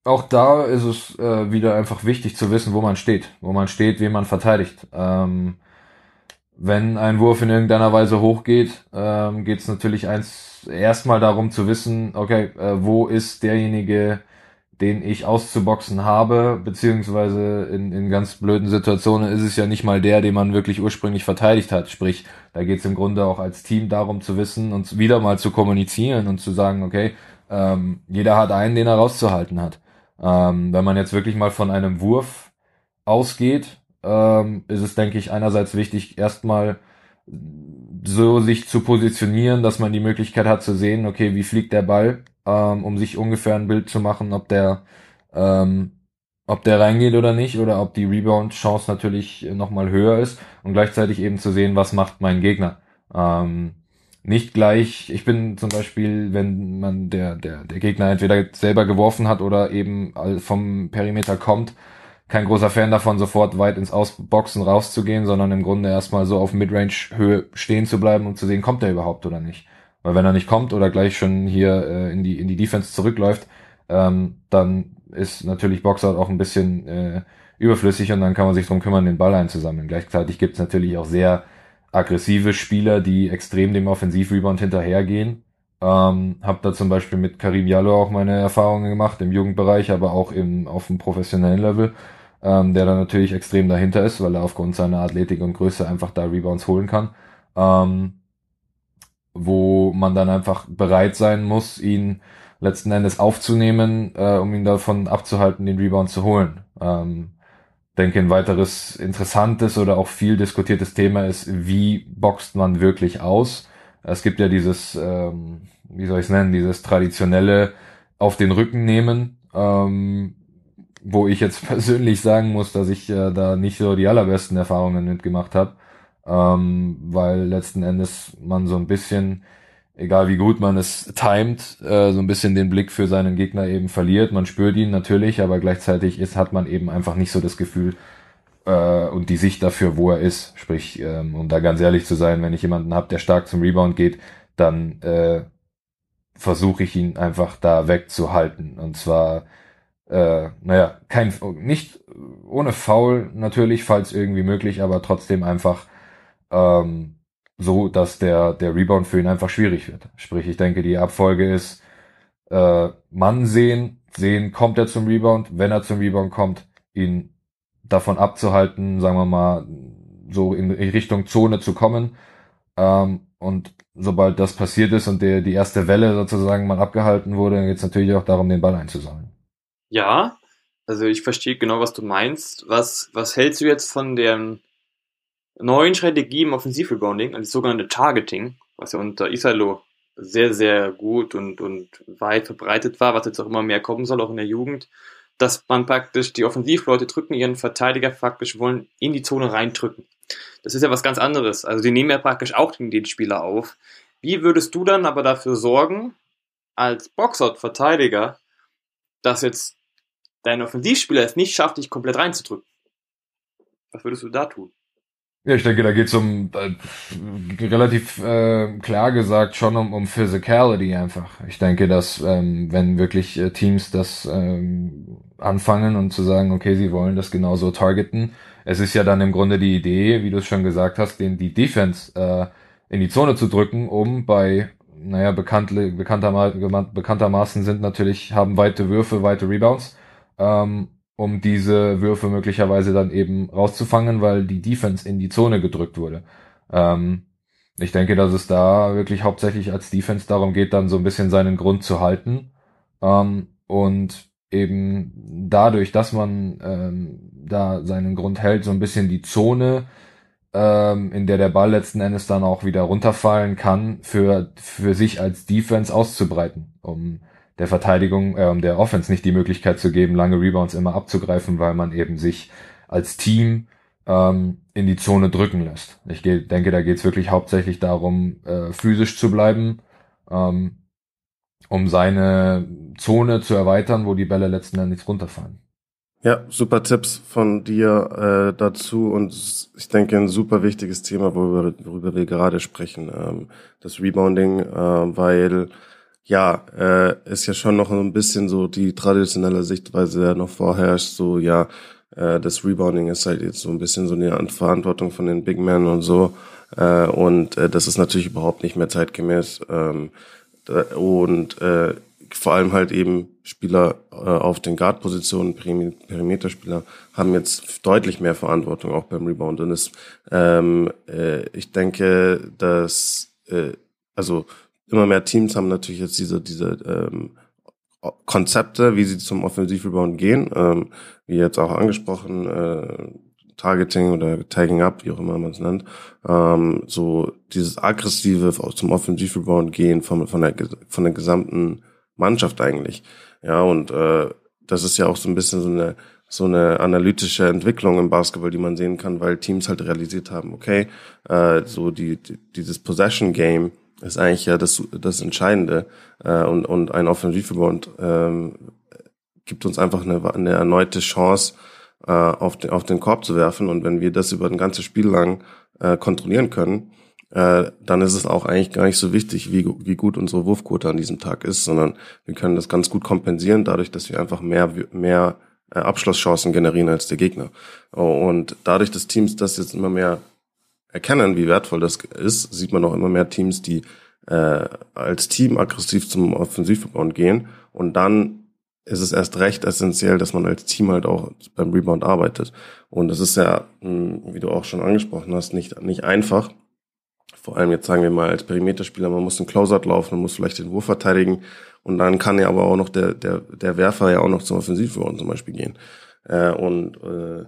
Auch da ist es äh, wieder einfach wichtig zu wissen, wo man steht, wo man steht, wen man verteidigt. Ähm, wenn ein Wurf in irgendeiner Weise hochgeht, ähm, geht es natürlich eins erstmal darum zu wissen, okay, äh, wo ist derjenige, den ich auszuboxen habe, beziehungsweise in, in ganz blöden Situationen ist es ja nicht mal der, den man wirklich ursprünglich verteidigt hat. Sprich, da geht es im Grunde auch als Team darum zu wissen und wieder mal zu kommunizieren und zu sagen, okay, ähm, jeder hat einen, den er rauszuhalten hat. Ähm, wenn man jetzt wirklich mal von einem Wurf ausgeht, ähm, ist es, denke ich, einerseits wichtig, erstmal so sich zu positionieren, dass man die Möglichkeit hat zu sehen, okay, wie fliegt der Ball ähm, um sich ungefähr ein Bild zu machen, ob der, ähm, ob der reingeht oder nicht, oder ob die Rebound-Chance natürlich nochmal höher ist und gleichzeitig eben zu sehen, was macht mein Gegner. Ähm, nicht gleich, ich bin zum Beispiel, wenn man der, der, der Gegner entweder selber geworfen hat oder eben vom Perimeter kommt, kein großer Fan davon, sofort weit ins Ausboxen rauszugehen, sondern im Grunde erstmal so auf Midrange-Höhe stehen zu bleiben und zu sehen, kommt er überhaupt oder nicht. Weil wenn er nicht kommt oder gleich schon hier äh, in, die, in die Defense zurückläuft, ähm, dann ist natürlich Boxout auch ein bisschen äh, überflüssig und dann kann man sich drum kümmern, den Ball einzusammeln. Gleichzeitig gibt es natürlich auch sehr aggressive Spieler, die extrem dem Offensivrebound hinterhergehen. Ähm, hab da zum Beispiel mit Karim Jallo auch meine Erfahrungen gemacht im Jugendbereich, aber auch im, auf dem professionellen Level, ähm, der da natürlich extrem dahinter ist, weil er aufgrund seiner Athletik und Größe einfach da Rebounds holen kann. Ähm, wo man dann einfach bereit sein muss, ihn letzten Endes aufzunehmen, äh, um ihn davon abzuhalten, den Rebound zu holen. Ähm, denke, ein weiteres interessantes oder auch viel diskutiertes Thema ist, wie boxt man wirklich aus? Es gibt ja dieses, ähm, wie soll ich es nennen, dieses traditionelle auf den Rücken nehmen, ähm, wo ich jetzt persönlich sagen muss, dass ich äh, da nicht so die allerbesten Erfahrungen mitgemacht habe, ähm, weil letzten Endes man so ein bisschen egal wie gut man es timet, äh, so ein bisschen den Blick für seinen Gegner eben verliert. Man spürt ihn natürlich, aber gleichzeitig ist, hat man eben einfach nicht so das Gefühl äh, und die Sicht dafür, wo er ist. Sprich, ähm, um da ganz ehrlich zu sein, wenn ich jemanden habe, der stark zum Rebound geht, dann äh, versuche ich ihn einfach da wegzuhalten. Und zwar, äh, naja, kein, nicht ohne Foul natürlich, falls irgendwie möglich, aber trotzdem einfach ähm, so, dass der, der Rebound für ihn einfach schwierig wird. Sprich, ich denke, die Abfolge ist äh, Mann sehen, sehen, kommt er zum Rebound, wenn er zum Rebound kommt, ihn davon abzuhalten, sagen wir mal, so in Richtung Zone zu kommen. Ähm, und sobald das passiert ist und der, die erste Welle sozusagen mal abgehalten wurde, dann geht es natürlich auch darum, den Ball einzusammeln. Ja, also ich verstehe genau, was du meinst. Was, was hältst du jetzt von dem neuen Strategie im Offensivrebounding, also das sogenannte Targeting, was ja unter Isalo sehr, sehr gut und, und weit verbreitet war, was jetzt auch immer mehr kommen soll, auch in der Jugend, dass man praktisch die Offensivleute drücken ihren Verteidiger praktisch wollen in die Zone reindrücken. Das ist ja was ganz anderes. Also die nehmen ja praktisch auch den, den Spieler auf. Wie würdest du dann aber dafür sorgen, als Boxout-Verteidiger, dass jetzt dein Offensivspieler es nicht schafft, dich komplett reinzudrücken? Was würdest du da tun? Ja, ich denke, da geht es um äh, relativ äh, klar gesagt schon um, um Physicality einfach. Ich denke, dass ähm, wenn wirklich äh, Teams das ähm, anfangen und zu sagen, okay, sie wollen das genauso targeten, es ist ja dann im Grunde die Idee, wie du es schon gesagt hast, den die Defense äh, in die Zone zu drücken, um bei naja, bekannt, bekannter, bekanntermaßen sind natürlich, haben weite Würfe, weite Rebounds. Ähm, um diese Würfe möglicherweise dann eben rauszufangen, weil die Defense in die Zone gedrückt wurde. Ähm, ich denke, dass es da wirklich hauptsächlich als Defense darum geht, dann so ein bisschen seinen Grund zu halten. Ähm, und eben dadurch, dass man ähm, da seinen Grund hält, so ein bisschen die Zone, ähm, in der der Ball letzten Endes dann auch wieder runterfallen kann, für, für sich als Defense auszubreiten, um der Verteidigung, äh, der Offense nicht die Möglichkeit zu geben, lange Rebounds immer abzugreifen, weil man eben sich als Team ähm, in die Zone drücken lässt. Ich denke, da geht es wirklich hauptsächlich darum, äh, physisch zu bleiben, ähm, um seine Zone zu erweitern, wo die Bälle letzten Endes runterfallen. Ja, super Tipps von dir äh, dazu und ich denke ein super wichtiges Thema, worüber, worüber wir gerade sprechen, ähm, das Rebounding, äh, weil ja, äh, ist ja schon noch ein bisschen so die traditionelle Sichtweise, der noch vorherrscht, so ja, äh, das Rebounding ist halt jetzt so ein bisschen so eine Verantwortung von den Big Men und so. Äh, und äh, das ist natürlich überhaupt nicht mehr zeitgemäß. Ähm, und äh, vor allem halt eben Spieler äh, auf den Guard-Positionen, Perimeterspieler, haben jetzt deutlich mehr Verantwortung auch beim Rebound. Und es, ähm, äh, ich denke, dass äh, also immer mehr Teams haben natürlich jetzt diese, diese ähm, Konzepte, wie sie zum Offensivrebound gehen, ähm, wie jetzt auch angesprochen, äh, Targeting oder Tagging Up, wie auch immer man es nennt, ähm, so dieses aggressive zum Offensivrebound gehen von, von, der, von der gesamten Mannschaft eigentlich. Ja, und äh, das ist ja auch so ein bisschen so eine so eine analytische Entwicklung im Basketball, die man sehen kann, weil Teams halt realisiert haben, okay, äh, so die, die dieses Possession Game ist eigentlich ja das, das Entscheidende. Äh, und, und ein Offensivrebound ähm, gibt uns einfach eine, eine erneute Chance, äh, auf, den, auf den Korb zu werfen. Und wenn wir das über ein ganzes Spiel lang äh, kontrollieren können, äh, dann ist es auch eigentlich gar nicht so wichtig, wie, wie gut unsere Wurfquote an diesem Tag ist, sondern wir können das ganz gut kompensieren, dadurch, dass wir einfach mehr, mehr äh, Abschlusschancen generieren als der Gegner. Und dadurch, dass Teams das jetzt immer mehr erkennen, wie wertvoll das ist, sieht man auch immer mehr Teams, die äh, als Team aggressiv zum Offensivrebound gehen und dann ist es erst recht essentiell, dass man als Team halt auch beim Rebound arbeitet. Und das ist ja, hm, wie du auch schon angesprochen hast, nicht, nicht einfach. Vor allem jetzt sagen wir mal als Perimeterspieler, man muss einen Closeout laufen, man muss vielleicht den Wurf verteidigen und dann kann ja aber auch noch der, der, der Werfer ja auch noch zum Offensivrebound zum Beispiel gehen. Äh, und äh,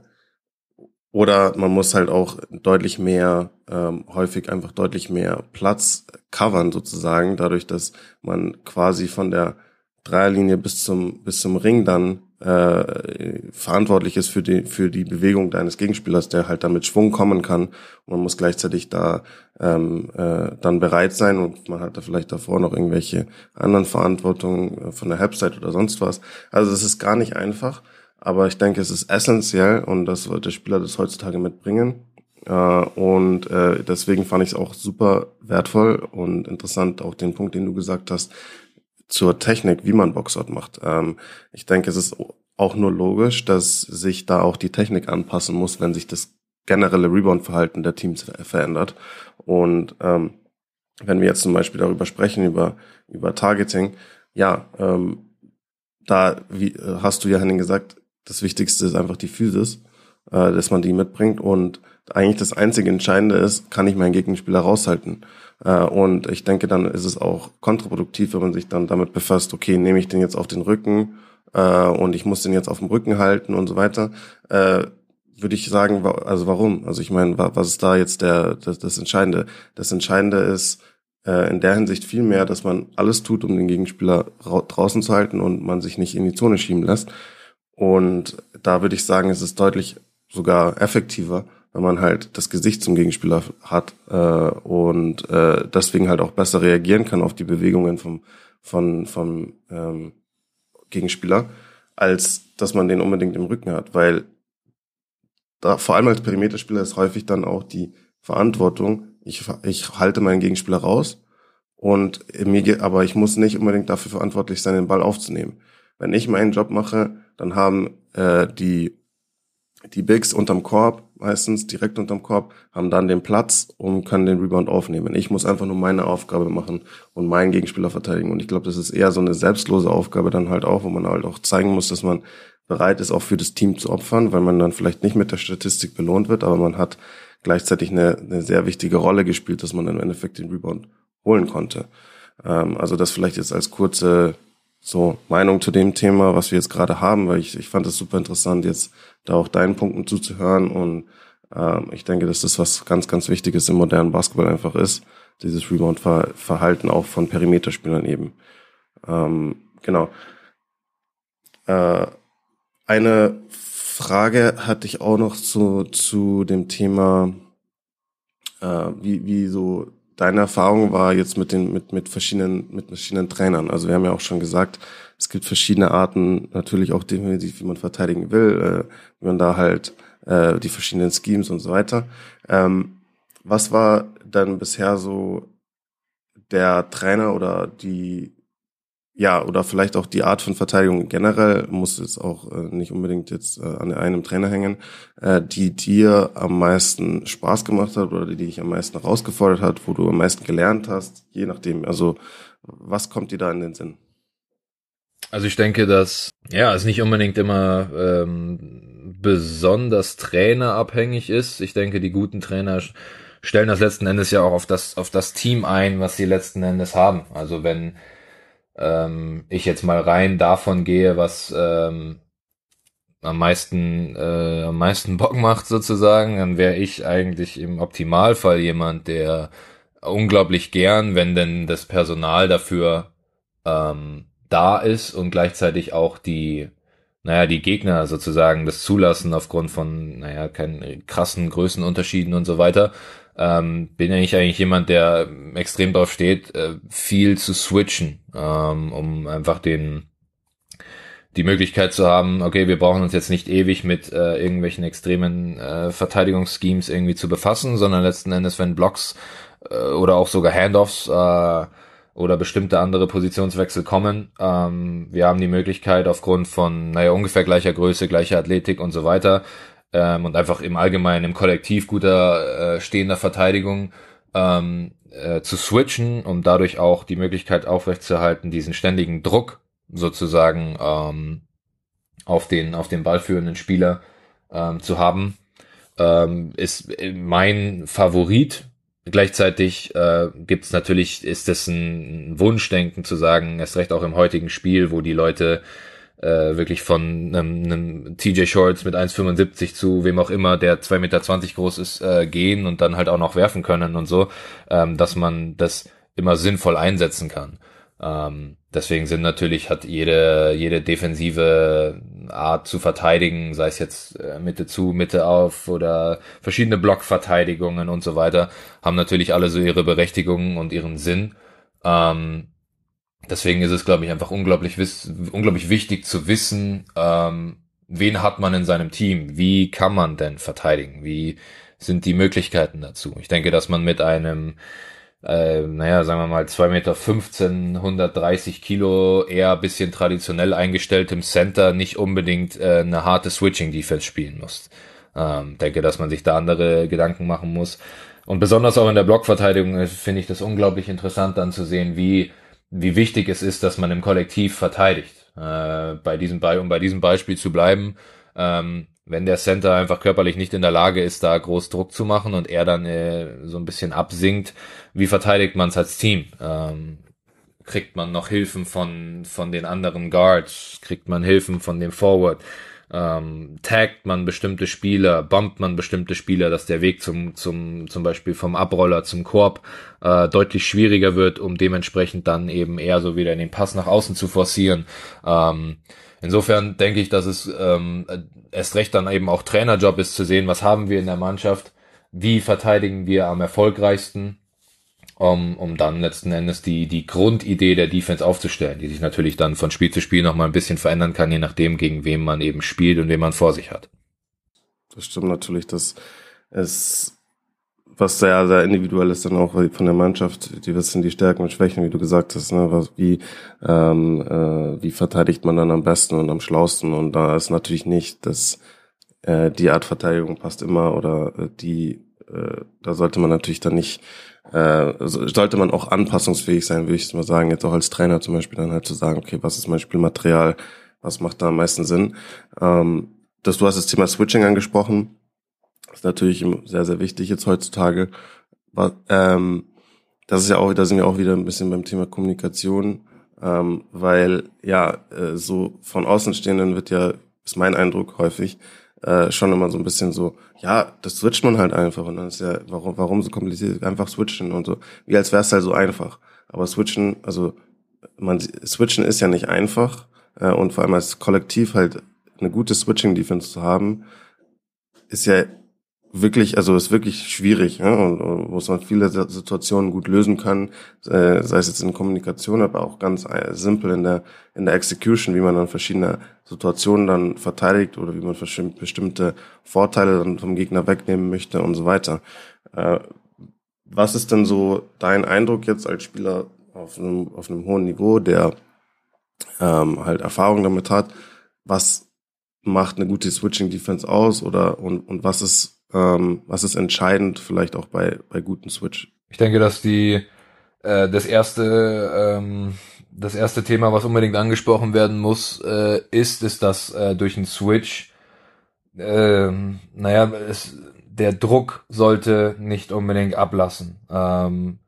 oder man muss halt auch deutlich mehr, ähm, häufig einfach deutlich mehr Platz covern sozusagen, dadurch, dass man quasi von der Dreierlinie bis zum, bis zum Ring dann äh, verantwortlich ist für die, für die Bewegung deines Gegenspielers, der halt damit Schwung kommen kann. Und man muss gleichzeitig da ähm, äh, dann bereit sein und man hat da vielleicht davor noch irgendwelche anderen Verantwortungen äh, von der Halbzeit oder sonst was. Also es ist gar nicht einfach, aber ich denke, es ist essentiell und das wird Spieler das heutzutage mitbringen. Äh, und äh, deswegen fand ich es auch super wertvoll und interessant, auch den Punkt, den du gesagt hast, zur Technik, wie man Boxout macht. Ähm, ich denke, es ist auch nur logisch, dass sich da auch die Technik anpassen muss, wenn sich das generelle Rebound-Verhalten der Teams verändert. Und ähm, wenn wir jetzt zum Beispiel darüber sprechen, über, über Targeting, ja, ähm, da wie, hast du ja, Henning, gesagt, das Wichtigste ist einfach die Physis, äh, dass man die mitbringt. Und eigentlich das einzige Entscheidende ist, kann ich meinen Gegenspieler raushalten. Äh, und ich denke, dann ist es auch kontraproduktiv, wenn man sich dann damit befasst, okay, nehme ich den jetzt auf den Rücken äh, und ich muss den jetzt auf dem Rücken halten und so weiter. Äh, würde ich sagen, also warum? Also ich meine, was ist da jetzt der das, das Entscheidende? Das Entscheidende ist äh, in der Hinsicht viel mehr, dass man alles tut, um den Gegenspieler draußen zu halten und man sich nicht in die Zone schieben lässt. Und da würde ich sagen, es ist deutlich sogar effektiver, wenn man halt das Gesicht zum Gegenspieler hat äh, und äh, deswegen halt auch besser reagieren kann auf die Bewegungen vom, von, vom ähm, Gegenspieler, als dass man den unbedingt im Rücken hat, weil da vor allem als Perimeterspieler ist häufig dann auch die Verantwortung, ich, ich halte meinen Gegenspieler raus und mir aber ich muss nicht unbedingt dafür verantwortlich sein, den Ball aufzunehmen. Wenn ich meinen Job mache, dann haben äh, die die Bigs unterm Korb, meistens direkt unterm Korb, haben dann den Platz und können den Rebound aufnehmen. Ich muss einfach nur meine Aufgabe machen und meinen Gegenspieler verteidigen. Und ich glaube, das ist eher so eine selbstlose Aufgabe dann halt auch, wo man halt auch zeigen muss, dass man bereit ist, auch für das Team zu opfern, weil man dann vielleicht nicht mit der Statistik belohnt wird, aber man hat gleichzeitig eine, eine sehr wichtige Rolle gespielt, dass man im Endeffekt den Rebound holen konnte. Ähm, also das vielleicht jetzt als kurze so Meinung zu dem Thema, was wir jetzt gerade haben, weil ich, ich fand es super interessant, jetzt da auch deinen Punkten zuzuhören und ähm, ich denke, dass das was ganz, ganz Wichtiges im modernen Basketball einfach ist, dieses Rebound-Verhalten auch von Perimeterspielern eben. Ähm, genau. Äh, eine Frage hatte ich auch noch zu, zu dem Thema, äh, wie, wie so deine Erfahrung war jetzt mit den mit mit verschiedenen mit verschiedenen Trainern. Also wir haben ja auch schon gesagt, es gibt verschiedene Arten, natürlich auch definitiv, wie man verteidigen will, äh, wie man da halt äh, die verschiedenen Schemes und so weiter. Ähm, was war dann bisher so der Trainer oder die ja, oder vielleicht auch die Art von Verteidigung generell, muss es auch äh, nicht unbedingt jetzt äh, an einem Trainer hängen, äh, die dir am meisten Spaß gemacht hat oder die dich am meisten herausgefordert hat, wo du am meisten gelernt hast, je nachdem. Also was kommt dir da in den Sinn? Also ich denke, dass ja es nicht unbedingt immer ähm, besonders trainerabhängig ist. Ich denke, die guten Trainer stellen das letzten Endes ja auch auf das auf das Team ein, was sie letzten Endes haben. Also wenn ähm, ich jetzt mal rein davon gehe, was ähm, am meisten äh, am meisten Bock macht sozusagen, dann wäre ich eigentlich im Optimalfall jemand, der unglaublich gern, wenn denn das Personal dafür ähm, da ist und gleichzeitig auch die naja, die Gegner sozusagen das zulassen aufgrund von, naja, keinen krassen Größenunterschieden und so weiter, ähm, bin eigentlich eigentlich jemand, der extrem drauf steht, äh, viel zu switchen, ähm, um einfach den die Möglichkeit zu haben, okay, wir brauchen uns jetzt nicht ewig mit äh, irgendwelchen extremen äh, Verteidigungsschemes irgendwie zu befassen, sondern letzten Endes, wenn Blocks äh, oder auch sogar Handoffs äh, oder bestimmte andere Positionswechsel kommen, ähm, wir haben die Möglichkeit aufgrund von, naja, ungefähr gleicher Größe, gleicher Athletik und so weiter ähm, und einfach im Allgemeinen im Kollektiv guter äh, stehender Verteidigung ähm, äh, zu switchen, um dadurch auch die Möglichkeit aufrechtzuerhalten, diesen ständigen Druck sozusagen ähm, auf den auf den ballführenden Spieler ähm, zu haben, ähm, ist mein Favorit. Gleichzeitig äh, gibt es natürlich, ist es ein Wunschdenken zu sagen, erst recht auch im heutigen Spiel, wo die Leute äh, wirklich von einem, einem TJ Shorts mit 1,75 zu wem auch immer, der 2,20 Meter groß ist, äh, gehen und dann halt auch noch werfen können und so, ähm, dass man das immer sinnvoll einsetzen kann. Ähm, deswegen sind natürlich, hat jede, jede defensive Art zu verteidigen, sei es jetzt äh, Mitte zu, Mitte auf oder verschiedene Blockverteidigungen und so weiter, haben natürlich alle so ihre Berechtigungen und ihren Sinn. Ähm, deswegen ist es, glaube ich, einfach unglaublich, unglaublich wichtig zu wissen, ähm, wen hat man in seinem Team? Wie kann man denn verteidigen? Wie sind die Möglichkeiten dazu? Ich denke, dass man mit einem äh, naja, sagen wir mal 2,15 Meter, 130 Kilo, eher bisschen traditionell eingestelltem Center nicht unbedingt äh, eine harte Switching-Defense spielen muss. Ähm, denke, dass man sich da andere Gedanken machen muss. Und besonders auch in der Blockverteidigung äh, finde ich das unglaublich interessant dann zu sehen, wie, wie wichtig es ist, dass man im Kollektiv verteidigt. Äh, bei diesem Be um bei diesem Beispiel zu bleiben, ähm, wenn der Center einfach körperlich nicht in der Lage ist, da groß Druck zu machen und er dann äh, so ein bisschen absinkt, wie verteidigt man es als Team? Ähm, kriegt man noch Hilfen von, von den anderen Guards? Kriegt man Hilfen von dem Forward? Ähm, taggt man bestimmte Spieler? Bumpt man bestimmte Spieler, dass der Weg zum, zum, zum Beispiel vom Abroller zum Korb äh, deutlich schwieriger wird, um dementsprechend dann eben eher so wieder in den Pass nach außen zu forcieren? Ähm, insofern denke ich, dass es ähm, erst recht dann eben auch Trainerjob ist zu sehen, was haben wir in der Mannschaft, wie verteidigen wir am erfolgreichsten um, um dann letzten Endes die, die Grundidee der Defense aufzustellen, die sich natürlich dann von Spiel zu Spiel nochmal ein bisschen verändern kann, je nachdem, gegen wem man eben spielt und wen man vor sich hat. Das stimmt natürlich, dass es was sehr, sehr individuell ist dann auch von der Mannschaft, die wissen die Stärken und Schwächen, wie du gesagt hast, ne? was, wie, ähm, äh, wie verteidigt man dann am besten und am schlausten und da ist natürlich nicht, dass äh, die Art Verteidigung passt immer oder äh, die, äh, da sollte man natürlich dann nicht äh, sollte man auch anpassungsfähig sein, würde ich mal sagen, jetzt auch als Trainer zum Beispiel dann halt zu sagen, okay, was ist mein Spielmaterial, was macht da am meisten Sinn. Ähm, dass du hast das Thema Switching angesprochen, das ist natürlich sehr, sehr wichtig jetzt heutzutage. Aber, ähm, das ist ja auch, da sind wir auch wieder ein bisschen beim Thema Kommunikation, ähm, weil ja, äh, so von Außenstehenden wird ja, ist mein Eindruck häufig, äh, schon immer so ein bisschen so, ja, das switcht man halt einfach und dann ist ja, warum, warum so kompliziert, einfach switchen und so, wie als wäre es halt so einfach. Aber switchen, also man switchen ist ja nicht einfach äh, und vor allem als Kollektiv halt eine gute Switching-Defense zu haben, ist ja wirklich, also ist wirklich schwierig ja, und, und muss man viele Situationen gut lösen können, äh, sei es jetzt in Kommunikation, aber auch ganz äh, simpel in der in der Execution, wie man dann verschiedene Situationen dann verteidigt oder wie man bestimmte Vorteile dann vom Gegner wegnehmen möchte und so weiter. Äh, was ist denn so dein Eindruck jetzt als Spieler auf einem auf einem hohen Niveau, der ähm, halt Erfahrung damit hat? Was macht eine gute Switching Defense aus oder und, und was ist ähm, was ist entscheidend vielleicht auch bei, bei guten Switch? Ich denke, dass die äh, das erste ähm, das erste Thema, was unbedingt angesprochen werden muss, äh, ist, ist, dass äh, durch einen Switch, äh, naja, es, der Druck sollte nicht unbedingt ablassen. Ähm,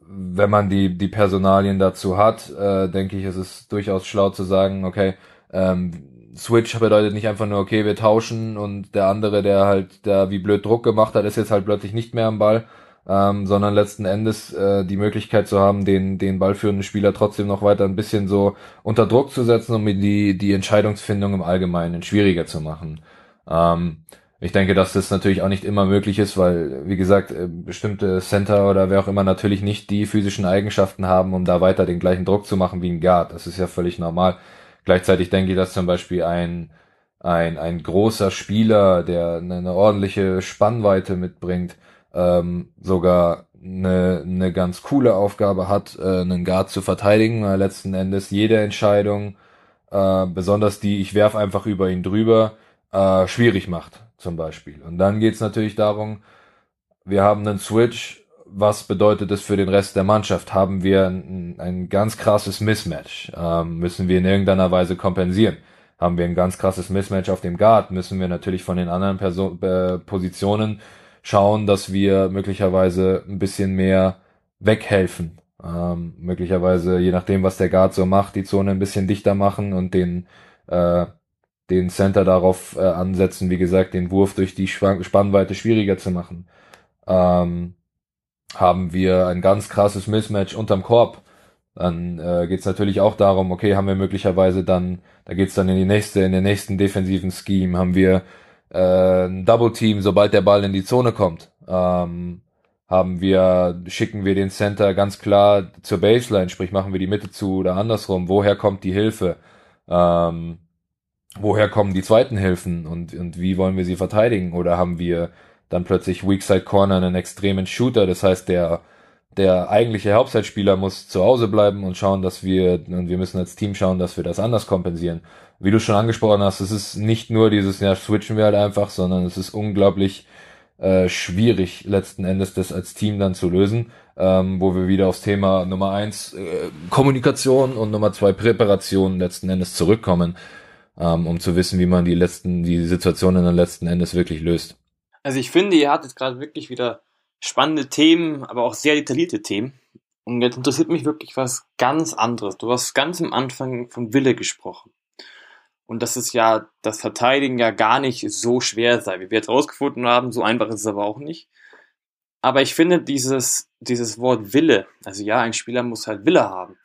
wenn man die, die Personalien dazu hat, äh, denke ich, ist es durchaus schlau zu sagen, okay, ähm, Switch bedeutet nicht einfach nur, okay, wir tauschen und der andere, der halt da wie blöd Druck gemacht hat, ist jetzt halt plötzlich nicht mehr am Ball, ähm, sondern letzten Endes äh, die Möglichkeit zu haben, den, den ballführenden Spieler trotzdem noch weiter ein bisschen so unter Druck zu setzen, um die, die Entscheidungsfindung im Allgemeinen schwieriger zu machen. Ähm, Ich denke, dass das natürlich auch nicht immer möglich ist, weil, wie gesagt, äh, bestimmte Center oder wer auch immer natürlich nicht die physischen Eigenschaften haben, um da weiter den gleichen Druck zu machen wie ein Guard. Das ist ja völlig normal. Gleichzeitig denke ich, dass zum Beispiel ein, ein, ein großer Spieler, der eine ordentliche Spannweite mitbringt, ähm, sogar eine, eine ganz coole Aufgabe hat, äh, einen Guard zu verteidigen, weil letzten Endes jede Entscheidung, äh, besonders die, ich werf einfach über ihn drüber, äh, schwierig macht zum Beispiel. Und dann geht's natürlich darum, wir haben einen Switch, was bedeutet es für den Rest der Mannschaft? Haben wir ein, ein ganz krasses Mismatch? Ähm, müssen wir in irgendeiner Weise kompensieren? Haben wir ein ganz krasses Mismatch auf dem Guard? Müssen wir natürlich von den anderen Person, äh, Positionen schauen, dass wir möglicherweise ein bisschen mehr weghelfen. Ähm, möglicherweise, je nachdem, was der Guard so macht, die Zone ein bisschen dichter machen und den äh, den Center darauf äh, ansetzen, wie gesagt, den Wurf durch die Spannweite schwieriger zu machen. Ähm, haben wir ein ganz krasses Mismatch unterm Korb. Dann äh, geht es natürlich auch darum, okay, haben wir möglicherweise dann, da geht's dann in die nächste, in den nächsten defensiven Scheme, haben wir äh, ein Double Team, sobald der Ball in die Zone kommt. Ähm, haben wir, schicken wir den Center ganz klar zur Baseline, sprich machen wir die Mitte zu oder andersrum. Woher kommt die Hilfe? Ähm, woher kommen die zweiten Hilfen und, und wie wollen wir sie verteidigen? Oder haben wir dann plötzlich Weakside Corner einen extremen Shooter? Das heißt, der, der eigentliche Hauptzeitspieler muss zu Hause bleiben und schauen, dass wir, und wir müssen als Team schauen, dass wir das anders kompensieren. Wie du schon angesprochen hast, es ist nicht nur dieses, ja, switchen wir halt einfach, sondern es ist unglaublich äh, schwierig, letzten Endes das als Team dann zu lösen, ähm, wo wir wieder aufs Thema Nummer eins äh, Kommunikation und Nummer zwei Präparation letzten Endes zurückkommen ähm, um zu wissen, wie man die letzten, die Situationen dann letzten Endes wirklich löst. Also ich finde, ihr hattet gerade wirklich wieder spannende Themen, aber auch sehr detaillierte Themen. Und jetzt interessiert mich wirklich was ganz anderes. Du hast ganz am Anfang von Wille gesprochen. Und dass es ja das Verteidigen ja gar nicht so schwer sei, wie wir jetzt rausgefunden haben. So einfach ist es aber auch nicht. Aber ich finde dieses, dieses Wort Wille, also ja, ein Spieler muss halt Wille haben.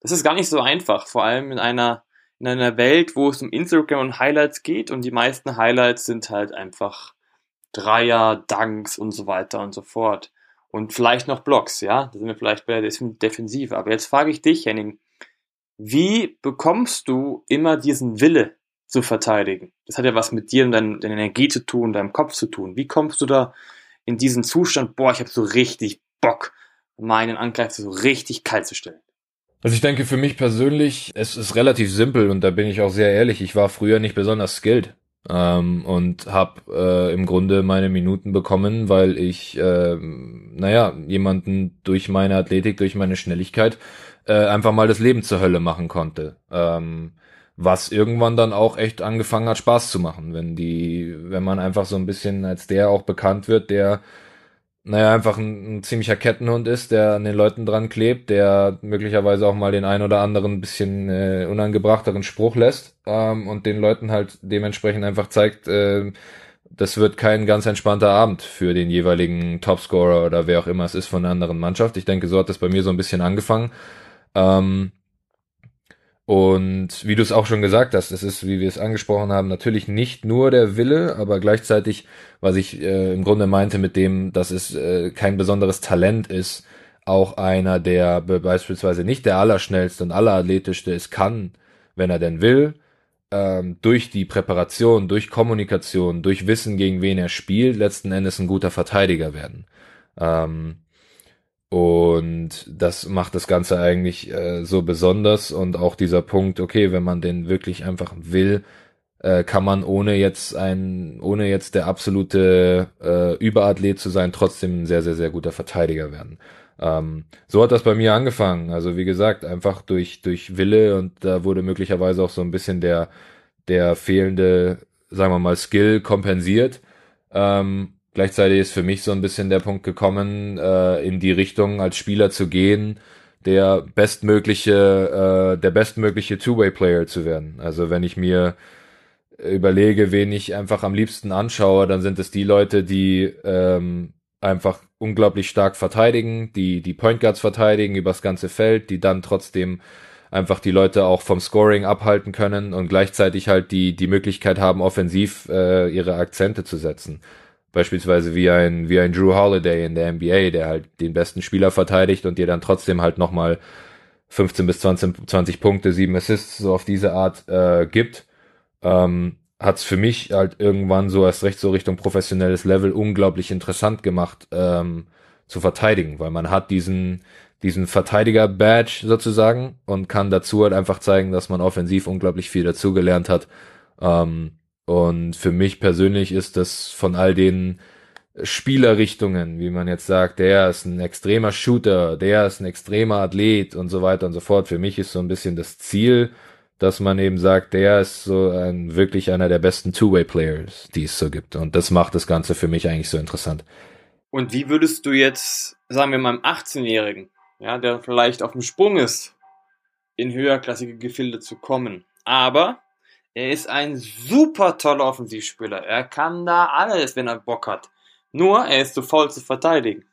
Das ist gar nicht so einfach, vor allem in einer in einer Welt, wo es um Instagram und Highlights geht und die meisten Highlights sind halt einfach Dreier, Dunks und so weiter und so fort. Und vielleicht noch Blocks, ja? Da sind wir vielleicht bei der Defensive. Aber jetzt frage ich dich, Henning, wie bekommst du immer diesen Wille zu verteidigen? Das hat ja was mit dir und deiner Energie zu tun, deinem Kopf zu tun. Wie kommst du da in diesen Zustand, boah, ich habe so richtig Bock, meinen Angreifer so richtig kalt zu stellen? Also ich denke für mich persönlich, es ist relativ simpel und da bin ich auch sehr ehrlich. Ich war früher nicht besonders skilled ähm, und habe äh, im Grunde meine Minuten bekommen, weil ich, äh, naja, jemanden durch meine Athletik, durch meine Schnelligkeit äh, einfach mal das Leben zur Hölle machen konnte. Ähm, was irgendwann dann auch echt angefangen hat, Spaß zu machen, wenn die, wenn man einfach so ein bisschen als der auch bekannt wird, der naja, einfach ein, ein, ziemlicher Kettenhund ist, der an den Leuten dran klebt, der möglicherweise auch mal den ein oder anderen bisschen äh, unangebrachteren Spruch lässt ähm, und den Leuten halt dementsprechend einfach zeigt, äh, das wird kein ganz entspannter Abend für den jeweiligen Topscorer oder wer auch immer es ist von einer anderen Mannschaft. Ich denke, so hat das bei mir so ein bisschen angefangen. Ähm, und wie du es auch schon gesagt hast, es ist, wie wir es angesprochen haben, natürlich nicht nur der Wille, aber gleichzeitig, was ich äh, im Grunde meinte mit dem, dass es äh, kein besonderes Talent ist, auch einer, der beispielsweise nicht der allerschnellste und allerathletischste ist, kann, wenn er denn will, ähm, durch die Präparation, durch Kommunikation, durch Wissen, gegen wen er spielt, letzten Endes ein guter Verteidiger werden. Ähm, und das macht das Ganze eigentlich äh, so besonders und auch dieser Punkt, okay, wenn man den wirklich einfach will, äh, kann man ohne jetzt ein, ohne jetzt der absolute äh, Überathlet zu sein, trotzdem ein sehr, sehr, sehr guter Verteidiger werden. Ähm, so hat das bei mir angefangen. Also wie gesagt, einfach durch, durch Wille und da wurde möglicherweise auch so ein bisschen der, der fehlende, sagen wir mal, Skill kompensiert. Ähm, Gleichzeitig ist für mich so ein bisschen der Punkt gekommen, äh, in die Richtung als Spieler zu gehen, der bestmögliche, äh, der bestmögliche Two-Way-Player zu werden. Also wenn ich mir überlege, wen ich einfach am liebsten anschaue, dann sind es die Leute, die ähm, einfach unglaublich stark verteidigen, die die Point Guards verteidigen übers ganze Feld, die dann trotzdem einfach die Leute auch vom Scoring abhalten können und gleichzeitig halt die, die Möglichkeit haben, offensiv äh, ihre Akzente zu setzen. Beispielsweise wie ein, wie ein Drew Holiday in der NBA, der halt den besten Spieler verteidigt und dir dann trotzdem halt nochmal 15 bis 20, 20 Punkte, 7 Assists so auf diese Art äh, gibt. Ähm, hat es für mich halt irgendwann so erst recht so Richtung professionelles Level unglaublich interessant gemacht ähm, zu verteidigen, weil man hat diesen diesen Verteidiger-Badge sozusagen und kann dazu halt einfach zeigen, dass man offensiv unglaublich viel dazugelernt hat. Ähm, und für mich persönlich ist das von all den Spielerrichtungen, wie man jetzt sagt, der ist ein extremer Shooter, der ist ein extremer Athlet und so weiter und so fort. Für mich ist so ein bisschen das Ziel, dass man eben sagt, der ist so ein wirklich einer der besten Two-Way-Players, die es so gibt. Und das macht das Ganze für mich eigentlich so interessant. Und wie würdest du jetzt, sagen wir mal, einem 18-Jährigen, ja, der vielleicht auf dem Sprung ist, in höherklassige Gefilde zu kommen, aber er ist ein super toller Offensivspieler. Er kann da alles, wenn er Bock hat. Nur, er ist zu faul zu verteidigen.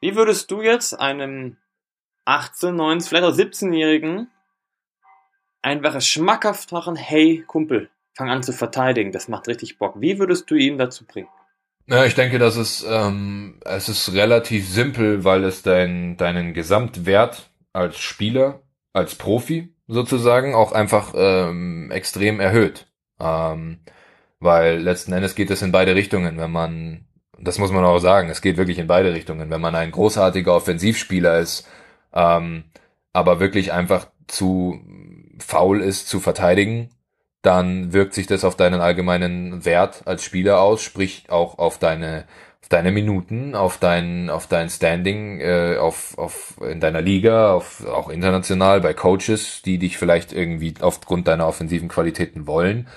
Wie würdest du jetzt einem 18, 19, vielleicht auch 17-Jährigen einfach schmackhaft machen, hey Kumpel, fang an zu verteidigen, das macht richtig Bock. Wie würdest du ihn dazu bringen? Ja, ich denke, das ist, ähm, es ist relativ simpel, weil es dein, deinen Gesamtwert als Spieler, als Profi sozusagen auch einfach ähm, extrem erhöht. Ähm, weil letzten Endes geht es in beide Richtungen, wenn man, das muss man auch sagen, es geht wirklich in beide Richtungen. Wenn man ein großartiger Offensivspieler ist, ähm, aber wirklich einfach zu faul ist zu verteidigen, dann wirkt sich das auf deinen allgemeinen Wert als Spieler aus, sprich auch auf deine auf deine Minuten, auf dein auf dein Standing, äh, auf auf in deiner Liga, auf auch international bei Coaches, die dich vielleicht irgendwie aufgrund deiner offensiven Qualitäten wollen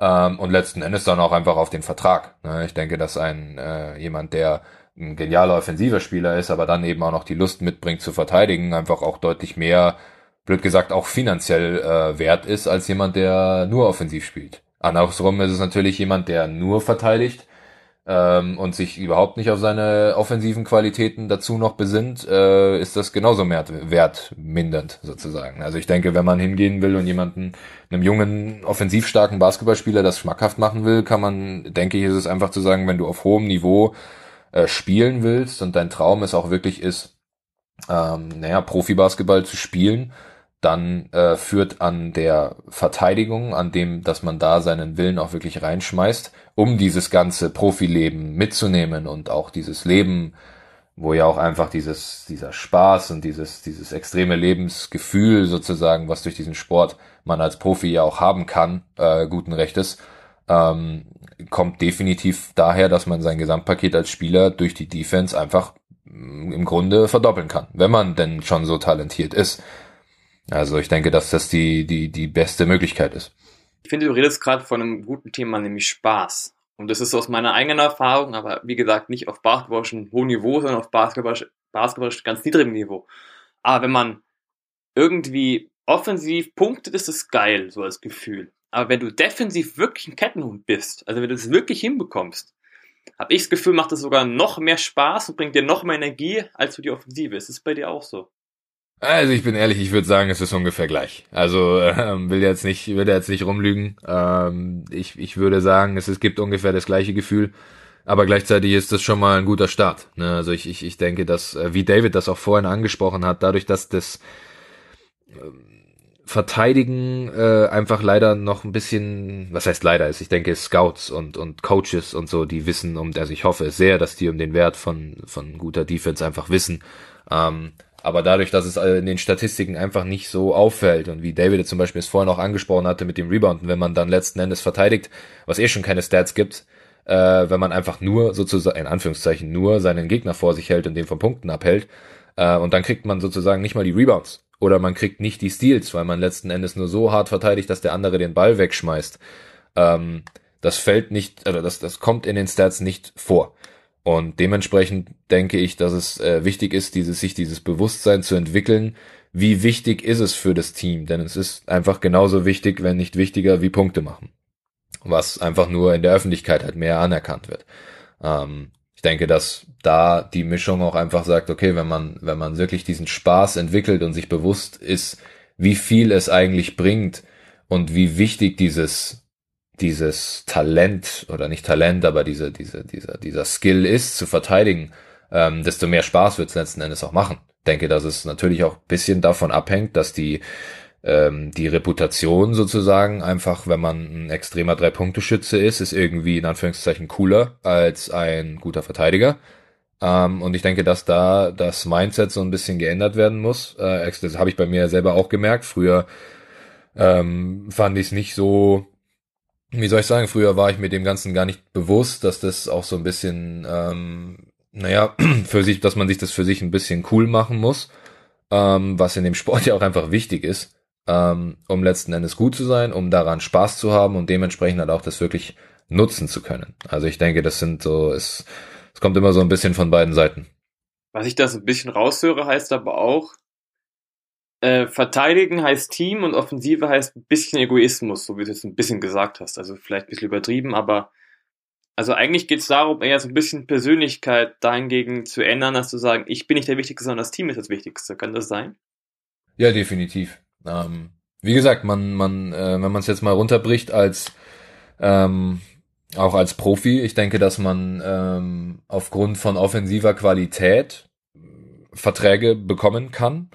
ähm, und letzten Endes dann auch einfach auf den Vertrag. Ne? Ich denke, dass ein äh, jemand, der ein genialer offensiver Spieler ist, aber dann eben auch noch die Lust mitbringt zu verteidigen, einfach auch deutlich mehr blöd gesagt auch finanziell äh, wert ist als jemand, der nur offensiv spielt. Andersrum ist es natürlich jemand, der nur verteidigt ähm, und sich überhaupt nicht auf seine offensiven Qualitäten dazu noch besinnt, äh, ist das genauso wertmindernd sozusagen. Also ich denke, wenn man hingehen will und jemanden, einem jungen, offensiv starken Basketballspieler das schmackhaft machen will, kann man, denke ich, ist es einfach zu sagen, wenn du auf hohem Niveau äh, spielen willst und dein Traum es auch wirklich ist, ähm, naja, Profibasketball zu spielen, dann äh, führt an der Verteidigung, an dem, dass man da seinen Willen auch wirklich reinschmeißt, um dieses ganze Profileben mitzunehmen und auch dieses Leben, wo ja auch einfach dieses, dieser Spaß und dieses, dieses extreme Lebensgefühl sozusagen, was durch diesen Sport man als Profi ja auch haben kann, äh, guten Rechtes, ähm, kommt definitiv daher, dass man sein Gesamtpaket als Spieler durch die Defense einfach mm, im Grunde verdoppeln kann, wenn man denn schon so talentiert ist. Also ich denke, dass das die, die, die beste Möglichkeit ist. Ich finde, du redest gerade von einem guten Thema, nämlich Spaß. Und das ist aus meiner eigenen Erfahrung, aber wie gesagt, nicht auf basketballischem hohem Niveau, sondern auf basketballisch, basketballisch ganz niedrigem Niveau. Aber wenn man irgendwie offensiv punktet, ist es geil, so als Gefühl. Aber wenn du defensiv wirklich ein Kettenhund bist, also wenn du es wirklich hinbekommst, habe ich das Gefühl, macht es sogar noch mehr Spaß und bringt dir noch mehr Energie als für die Offensive. Ist es bei dir auch so? Also ich bin ehrlich, ich würde sagen, es ist ungefähr gleich. Also ähm, will jetzt nicht, will jetzt nicht rumlügen. Ähm, ich, ich würde sagen, es, es gibt ungefähr das gleiche Gefühl, aber gleichzeitig ist das schon mal ein guter Start. Ne? Also ich, ich, ich denke, dass, äh, wie David das auch vorhin angesprochen hat, dadurch, dass das ähm, Verteidigen äh, einfach leider noch ein bisschen, was heißt leider ist, ich denke Scouts und, und Coaches und so, die wissen, um, also ich hoffe sehr, dass die um den Wert von, von guter Defense einfach wissen. Ähm, aber dadurch, dass es äh, in den Statistiken einfach nicht so auffällt und wie David zum Beispiel es vorhin auch angesprochen hatte mit dem Rebound, wenn man dann letzten Endes verteidigt, was eh schon keine Stats gibt, äh, wenn man einfach nur sozusagen, in Anführungszeichen, nur seinen Gegner vor sich hält und den von Punkten abhält, äh, und dann kriegt man sozusagen nicht mal die Rebounds oder man kriegt nicht die Steals, weil man letzten Endes nur so hart verteidigt, dass der andere den Ball wegschmeißt. Ähm, das fällt nicht, also das, das kommt in den Stats nicht vor. Und dementsprechend denke ich, dass es äh, wichtig ist, dieses, sich dieses Bewusstsein zu entwickeln, wie wichtig ist es für das Team. Denn es ist einfach genauso wichtig, wenn nicht wichtiger, wie Punkte machen. Was einfach nur in der Öffentlichkeit halt mehr anerkannt wird. Ähm, ich denke, dass da die Mischung auch einfach sagt, okay, wenn man, wenn man wirklich diesen Spaß entwickelt und sich bewusst ist, wie viel es eigentlich bringt und wie wichtig dieses dieses Talent oder nicht Talent, aber diese, diese, dieser, dieser Skill ist, zu verteidigen, ähm, desto mehr Spaß wird es letzten Endes auch machen. Denke, dass es natürlich auch bisschen davon abhängt, dass die, ähm, die Reputation sozusagen einfach, wenn man ein extremer Drei-Punkte-Schütze ist, ist irgendwie in Anführungszeichen cooler als ein guter Verteidiger. Ähm, und ich denke, dass da das Mindset so ein bisschen geändert werden muss. Äh, das habe ich bei mir selber auch gemerkt. Früher ähm, fand ich es nicht so wie soll ich sagen, früher war ich mir dem Ganzen gar nicht bewusst, dass das auch so ein bisschen, ähm, naja, für sich, dass man sich das für sich ein bisschen cool machen muss, ähm, was in dem Sport ja auch einfach wichtig ist, ähm, um letzten Endes gut zu sein, um daran Spaß zu haben und dementsprechend halt auch das wirklich nutzen zu können. Also ich denke, das sind so, es, es kommt immer so ein bisschen von beiden Seiten. Was ich da so ein bisschen raushöre, heißt aber auch, äh, verteidigen heißt Team und Offensive heißt ein bisschen Egoismus, so wie du es ein bisschen gesagt hast. Also vielleicht ein bisschen übertrieben, aber also eigentlich geht es darum, eher so ein bisschen Persönlichkeit dahingegen zu ändern, dass du sagen, ich bin nicht der Wichtigste, sondern das Team ist das Wichtigste. Kann das sein? Ja, definitiv. Ähm, wie gesagt, man, man, äh, wenn man es jetzt mal runterbricht als ähm, auch als Profi, ich denke, dass man ähm, aufgrund von offensiver Qualität Verträge bekommen kann.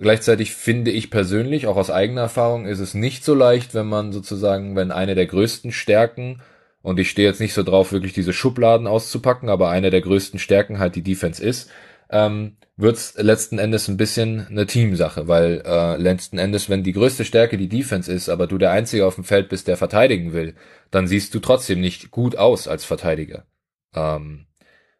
Gleichzeitig finde ich persönlich, auch aus eigener Erfahrung, ist es nicht so leicht, wenn man sozusagen, wenn eine der größten Stärken, und ich stehe jetzt nicht so drauf, wirklich diese Schubladen auszupacken, aber eine der größten Stärken halt die Defense ist, ähm, wird letzten Endes ein bisschen eine Teamsache, weil äh, letzten Endes, wenn die größte Stärke die Defense ist, aber du der Einzige auf dem Feld bist, der verteidigen will, dann siehst du trotzdem nicht gut aus als Verteidiger. Ähm,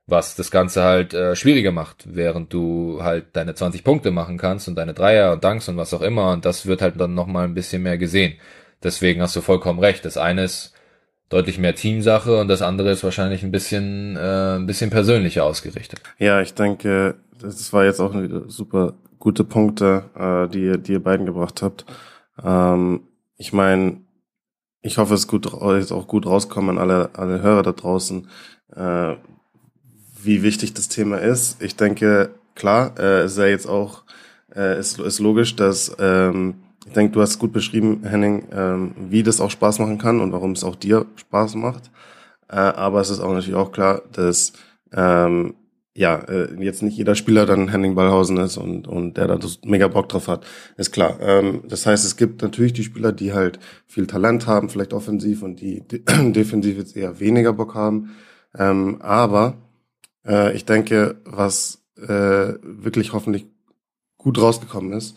was das Ganze halt äh, schwieriger macht, während du halt deine 20 Punkte machen kannst und deine Dreier und Danks und was auch immer und das wird halt dann nochmal ein bisschen mehr gesehen. Deswegen hast du vollkommen recht. Das eine ist deutlich mehr Teamsache und das andere ist wahrscheinlich ein bisschen äh, ein bisschen persönlicher ausgerichtet. Ja, ich denke, das war jetzt auch eine super gute Punkte, äh, die, ihr, die ihr beiden gebracht habt. Ähm, ich meine, ich hoffe, es ist, gut, ist auch gut rauskommen alle, alle Hörer da draußen. Äh, wie wichtig das Thema ist. Ich denke, klar, äh, ist ja jetzt auch, äh, ist, ist logisch, dass, ähm, ich denke, du hast gut beschrieben, Henning, ähm, wie das auch Spaß machen kann und warum es auch dir Spaß macht. Äh, aber es ist auch natürlich auch klar, dass ähm, ja, äh, jetzt nicht jeder Spieler dann Henning Ballhausen ist und, und der da mega Bock drauf hat, ist klar. Ähm, das heißt, es gibt natürlich die Spieler, die halt viel Talent haben, vielleicht offensiv und die defensiv jetzt eher weniger Bock haben. Ähm, aber äh, ich denke, was äh, wirklich hoffentlich gut rausgekommen ist,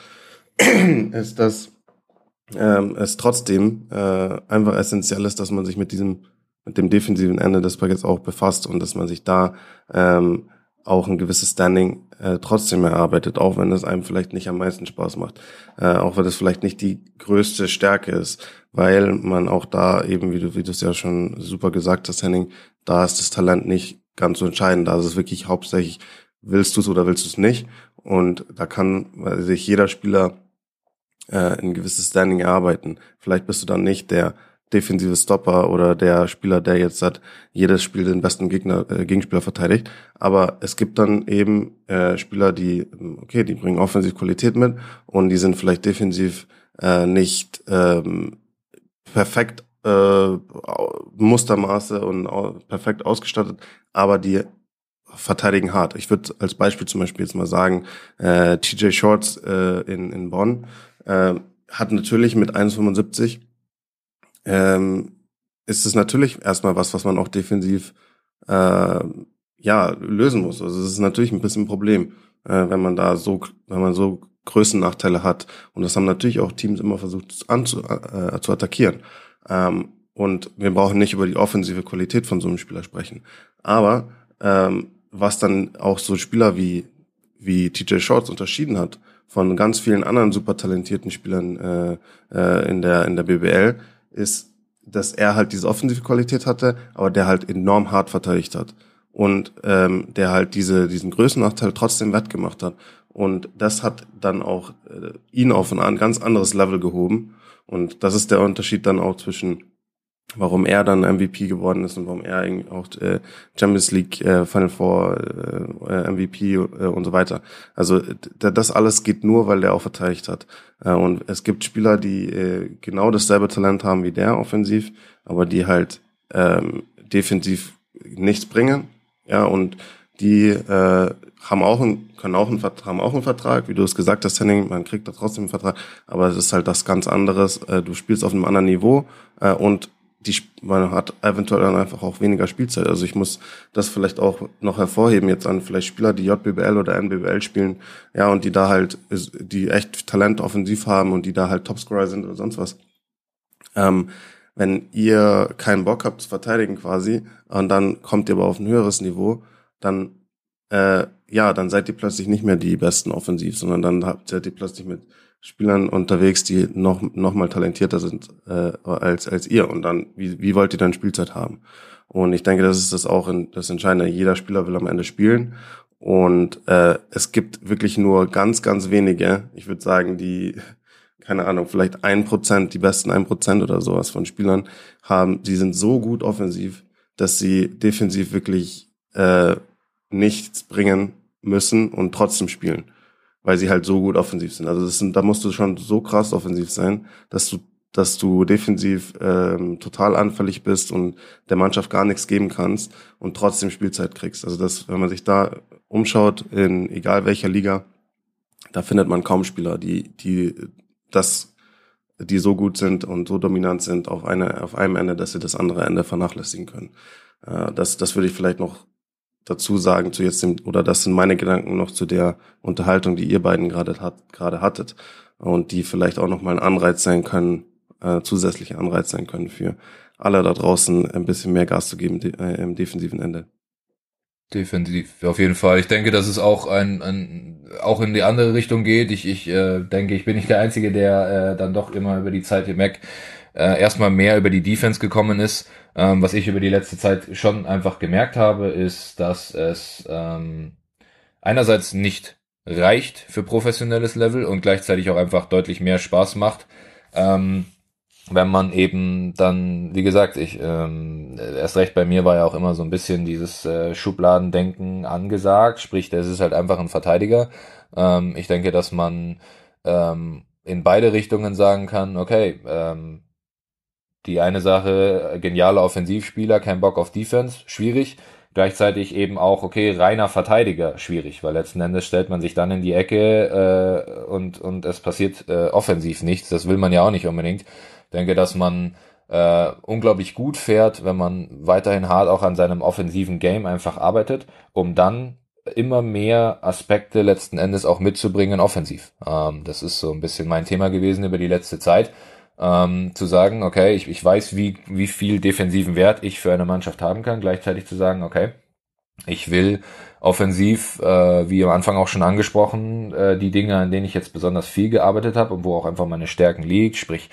ist, dass ähm, es trotzdem äh, einfach essentiell ist, dass man sich mit diesem, mit dem defensiven Ende des Pakets auch befasst und dass man sich da ähm, auch ein gewisses Standing äh, trotzdem erarbeitet, auch wenn es einem vielleicht nicht am meisten Spaß macht, äh, auch wenn es vielleicht nicht die größte Stärke ist, weil man auch da eben, wie du wie du es ja schon super gesagt hast, Henning, da ist das Talent nicht ganz entscheidend. Da ist es wirklich hauptsächlich, willst du es oder willst du es nicht? Und da kann sich jeder Spieler äh, ein gewisses Standing erarbeiten. Vielleicht bist du dann nicht der defensive Stopper oder der Spieler, der jetzt hat jedes Spiel den besten Gegner, äh, Gegenspieler verteidigt. Aber es gibt dann eben äh, Spieler, die, okay, die bringen offensiv Qualität mit und die sind vielleicht defensiv äh, nicht ähm, perfekt äh, Mustermaße und perfekt ausgestattet, aber die verteidigen hart. Ich würde als Beispiel zum Beispiel jetzt mal sagen, äh, TJ Shorts äh, in, in Bonn äh, hat natürlich mit 1,75 ähm, ist es natürlich erstmal was, was man auch defensiv äh, ja lösen muss. Also es ist natürlich ein bisschen ein Problem, äh, wenn man da so, wenn man so Größennachteile hat. Und das haben natürlich auch Teams immer versucht anzu, äh, zu attackieren. Ähm, und wir brauchen nicht über die offensive Qualität von so einem Spieler sprechen. Aber ähm, was dann auch so Spieler wie, wie TJ Shorts unterschieden hat von ganz vielen anderen super talentierten Spielern äh, äh, in, der, in der BBL, ist, dass er halt diese offensive Qualität hatte, aber der halt enorm hart verteidigt hat. Und ähm, der halt diese, diesen Größennachteil trotzdem wettgemacht hat. Und das hat dann auch äh, ihn auf ein ganz anderes Level gehoben und das ist der Unterschied dann auch zwischen warum er dann MVP geworden ist und warum er auch äh, Champions League äh, Final Four äh, MVP äh, und so weiter. Also das alles geht nur, weil der auch verteidigt hat. Äh, und es gibt Spieler, die äh, genau dasselbe Talent haben wie der offensiv, aber die halt ähm, defensiv nichts bringen. Ja, und die äh, haben auch einen, können auch einen, haben auch einen Vertrag, wie du es gesagt hast, Henning, man kriegt da trotzdem einen Vertrag, aber es ist halt das ganz anderes. Äh, du spielst auf einem anderen Niveau äh, und die, man hat eventuell dann einfach auch weniger Spielzeit. Also ich muss das vielleicht auch noch hervorheben jetzt an vielleicht Spieler, die JBL oder NBBL spielen, ja, und die da halt, die echt Talent offensiv haben und die da halt Topscorer sind oder sonst was. Ähm, wenn ihr keinen Bock habt zu verteidigen quasi und dann kommt ihr aber auf ein höheres Niveau, dann äh, ja, dann seid ihr plötzlich nicht mehr die besten offensiv, sondern dann habt, seid ihr plötzlich mit Spielern unterwegs, die noch, noch mal talentierter sind äh, als, als ihr. Und dann, wie, wie wollt ihr dann Spielzeit haben? Und ich denke, das ist das auch in, das Entscheidende. Jeder Spieler will am Ende spielen. Und äh, es gibt wirklich nur ganz, ganz wenige, ich würde sagen, die, keine Ahnung, vielleicht ein Prozent, die besten ein Prozent oder sowas von Spielern haben, die sind so gut offensiv, dass sie defensiv wirklich äh, nichts bringen müssen und trotzdem spielen weil sie halt so gut offensiv sind. Also das sind, da musst du schon so krass offensiv sein, dass du dass du defensiv ähm, total anfällig bist und der Mannschaft gar nichts geben kannst und trotzdem Spielzeit kriegst. Also das, wenn man sich da umschaut, in egal welcher Liga, da findet man kaum Spieler, die, die das, die so gut sind und so dominant sind auf eine, auf einem Ende, dass sie das andere Ende vernachlässigen können. Äh, das, das würde ich vielleicht noch dazu sagen zu jetzt dem, oder das sind meine Gedanken noch zu der Unterhaltung, die ihr beiden gerade hat, gerade hattet und die vielleicht auch noch mal ein Anreiz sein können, äh, zusätzlicher Anreiz sein können für alle da draußen ein bisschen mehr Gas zu geben äh, im defensiven Ende. Definitiv, auf jeden Fall. Ich denke, dass es auch ein, ein auch in die andere Richtung geht. Ich, ich äh, denke, ich bin nicht der Einzige, der äh, dann doch immer über die Zeit hinweg äh, erstmal mehr über die Defense gekommen ist. Ähm, was ich über die letzte Zeit schon einfach gemerkt habe, ist, dass es ähm, einerseits nicht reicht für professionelles Level und gleichzeitig auch einfach deutlich mehr Spaß macht. Ähm, wenn man eben dann, wie gesagt, ich ähm, erst recht bei mir war ja auch immer so ein bisschen dieses äh, Schubladendenken angesagt, sprich, das ist halt einfach ein Verteidiger. Ähm, ich denke, dass man ähm, in beide Richtungen sagen kann, okay, ähm, die eine Sache, genialer Offensivspieler, kein Bock auf Defense, schwierig. Gleichzeitig eben auch, okay, reiner Verteidiger, schwierig, weil letzten Endes stellt man sich dann in die Ecke äh, und, und es passiert äh, offensiv nichts. Das will man ja auch nicht unbedingt. Ich denke, dass man äh, unglaublich gut fährt, wenn man weiterhin hart auch an seinem offensiven Game einfach arbeitet, um dann immer mehr Aspekte letzten Endes auch mitzubringen offensiv. Ähm, das ist so ein bisschen mein Thema gewesen über die letzte Zeit ähm, zu sagen, okay, ich, ich weiß, wie, wie viel defensiven Wert ich für eine Mannschaft haben kann, gleichzeitig zu sagen, okay, ich will offensiv, äh, wie am Anfang auch schon angesprochen, äh, die Dinge, an denen ich jetzt besonders viel gearbeitet habe und wo auch einfach meine Stärken liegt, sprich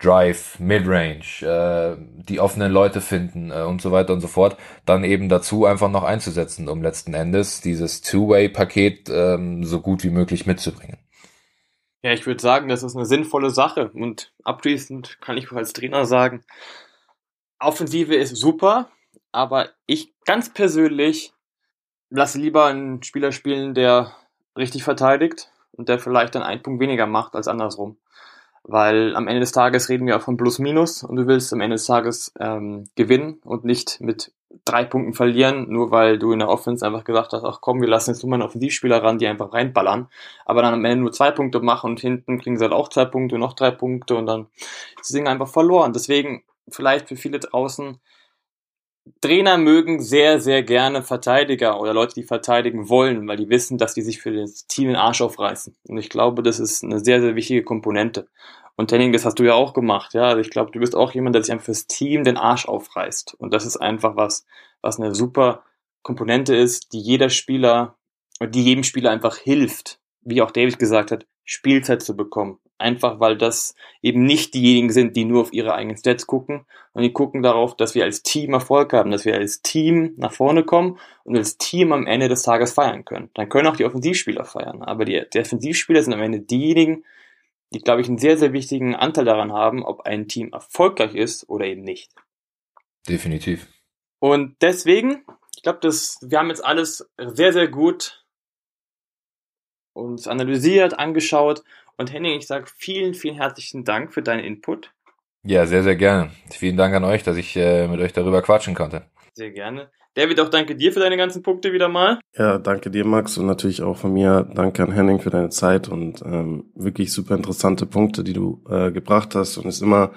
Drive, Midrange, äh, die offenen Leute finden äh, und so weiter und so fort, dann eben dazu einfach noch einzusetzen, um letzten Endes dieses Two-Way-Paket ähm, so gut wie möglich mitzubringen. Ja, ich würde sagen, das ist eine sinnvolle Sache. Und abschließend kann ich als Trainer sagen, Offensive ist super, aber ich ganz persönlich lasse lieber einen Spieler spielen, der richtig verteidigt und der vielleicht dann einen Punkt weniger macht als andersrum. Weil am Ende des Tages reden wir auch von Plus-Minus und du willst am Ende des Tages ähm, gewinnen und nicht mit drei Punkten verlieren, nur weil du in der Offense einfach gesagt hast, ach komm, wir lassen jetzt nur mal einen Offensivspieler ran, die einfach reinballern, aber dann am Ende nur zwei Punkte machen und hinten kriegen sie halt auch zwei Punkte, noch drei Punkte und dann das Ding einfach verloren. Deswegen vielleicht für viele draußen, Trainer mögen sehr, sehr gerne Verteidiger oder Leute, die verteidigen wollen, weil die wissen, dass die sich für das Team den Arsch aufreißen. Und ich glaube, das ist eine sehr, sehr wichtige Komponente. Und Henning, das hast du ja auch gemacht, ja. Also ich glaube, du bist auch jemand, der sich einfach fürs Team den Arsch aufreißt. Und das ist einfach was, was eine super Komponente ist, die jeder Spieler, die jedem Spieler einfach hilft, wie auch David gesagt hat, Spielzeit zu bekommen. Einfach weil das eben nicht diejenigen sind, die nur auf ihre eigenen Stats gucken, und die gucken darauf, dass wir als Team Erfolg haben, dass wir als Team nach vorne kommen und als Team am Ende des Tages feiern können. Dann können auch die Offensivspieler feiern, aber die Defensivspieler sind am Ende diejenigen, die, glaube ich, einen sehr, sehr wichtigen Anteil daran haben, ob ein Team erfolgreich ist oder eben nicht. Definitiv. Und deswegen, ich glaube, wir haben jetzt alles sehr, sehr gut uns analysiert, angeschaut. Und Henning, ich sage vielen, vielen herzlichen Dank für deinen Input. Ja, sehr, sehr gerne. Vielen Dank an euch, dass ich äh, mit euch darüber quatschen konnte. Sehr gerne. David, auch danke dir für deine ganzen Punkte wieder mal. Ja, danke dir, Max, und natürlich auch von mir danke an Henning für deine Zeit und ähm, wirklich super interessante Punkte, die du äh, gebracht hast. Und es ist immer,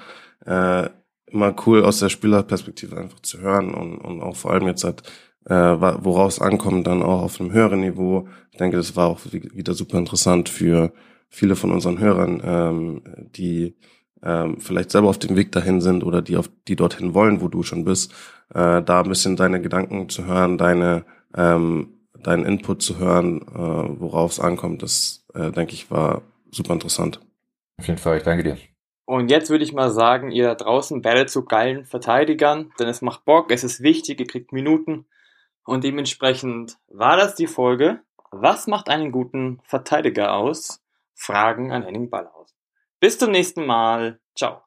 äh, immer cool aus der Spielerperspektive einfach zu hören und, und auch vor allem jetzt halt, äh, woraus ankommt, dann auch auf einem höheren Niveau. Ich denke, das war auch wieder super interessant für viele von unseren Hörern, ähm, die ähm, vielleicht selber auf dem Weg dahin sind oder die auf die dorthin wollen, wo du schon bist, äh, da ein bisschen deine Gedanken zu hören, deine ähm, deinen Input zu hören, äh, worauf es ankommt, das äh, denke ich war super interessant. Auf jeden Fall, ich danke dir. Und jetzt würde ich mal sagen, ihr da draußen werdet zu geilen Verteidigern, denn es macht Bock, es ist wichtig, ihr kriegt Minuten. Und dementsprechend war das die Folge. Was macht einen guten Verteidiger aus? Fragen an Henning Ballhaus. Bis zum nächsten Mal. Ciao.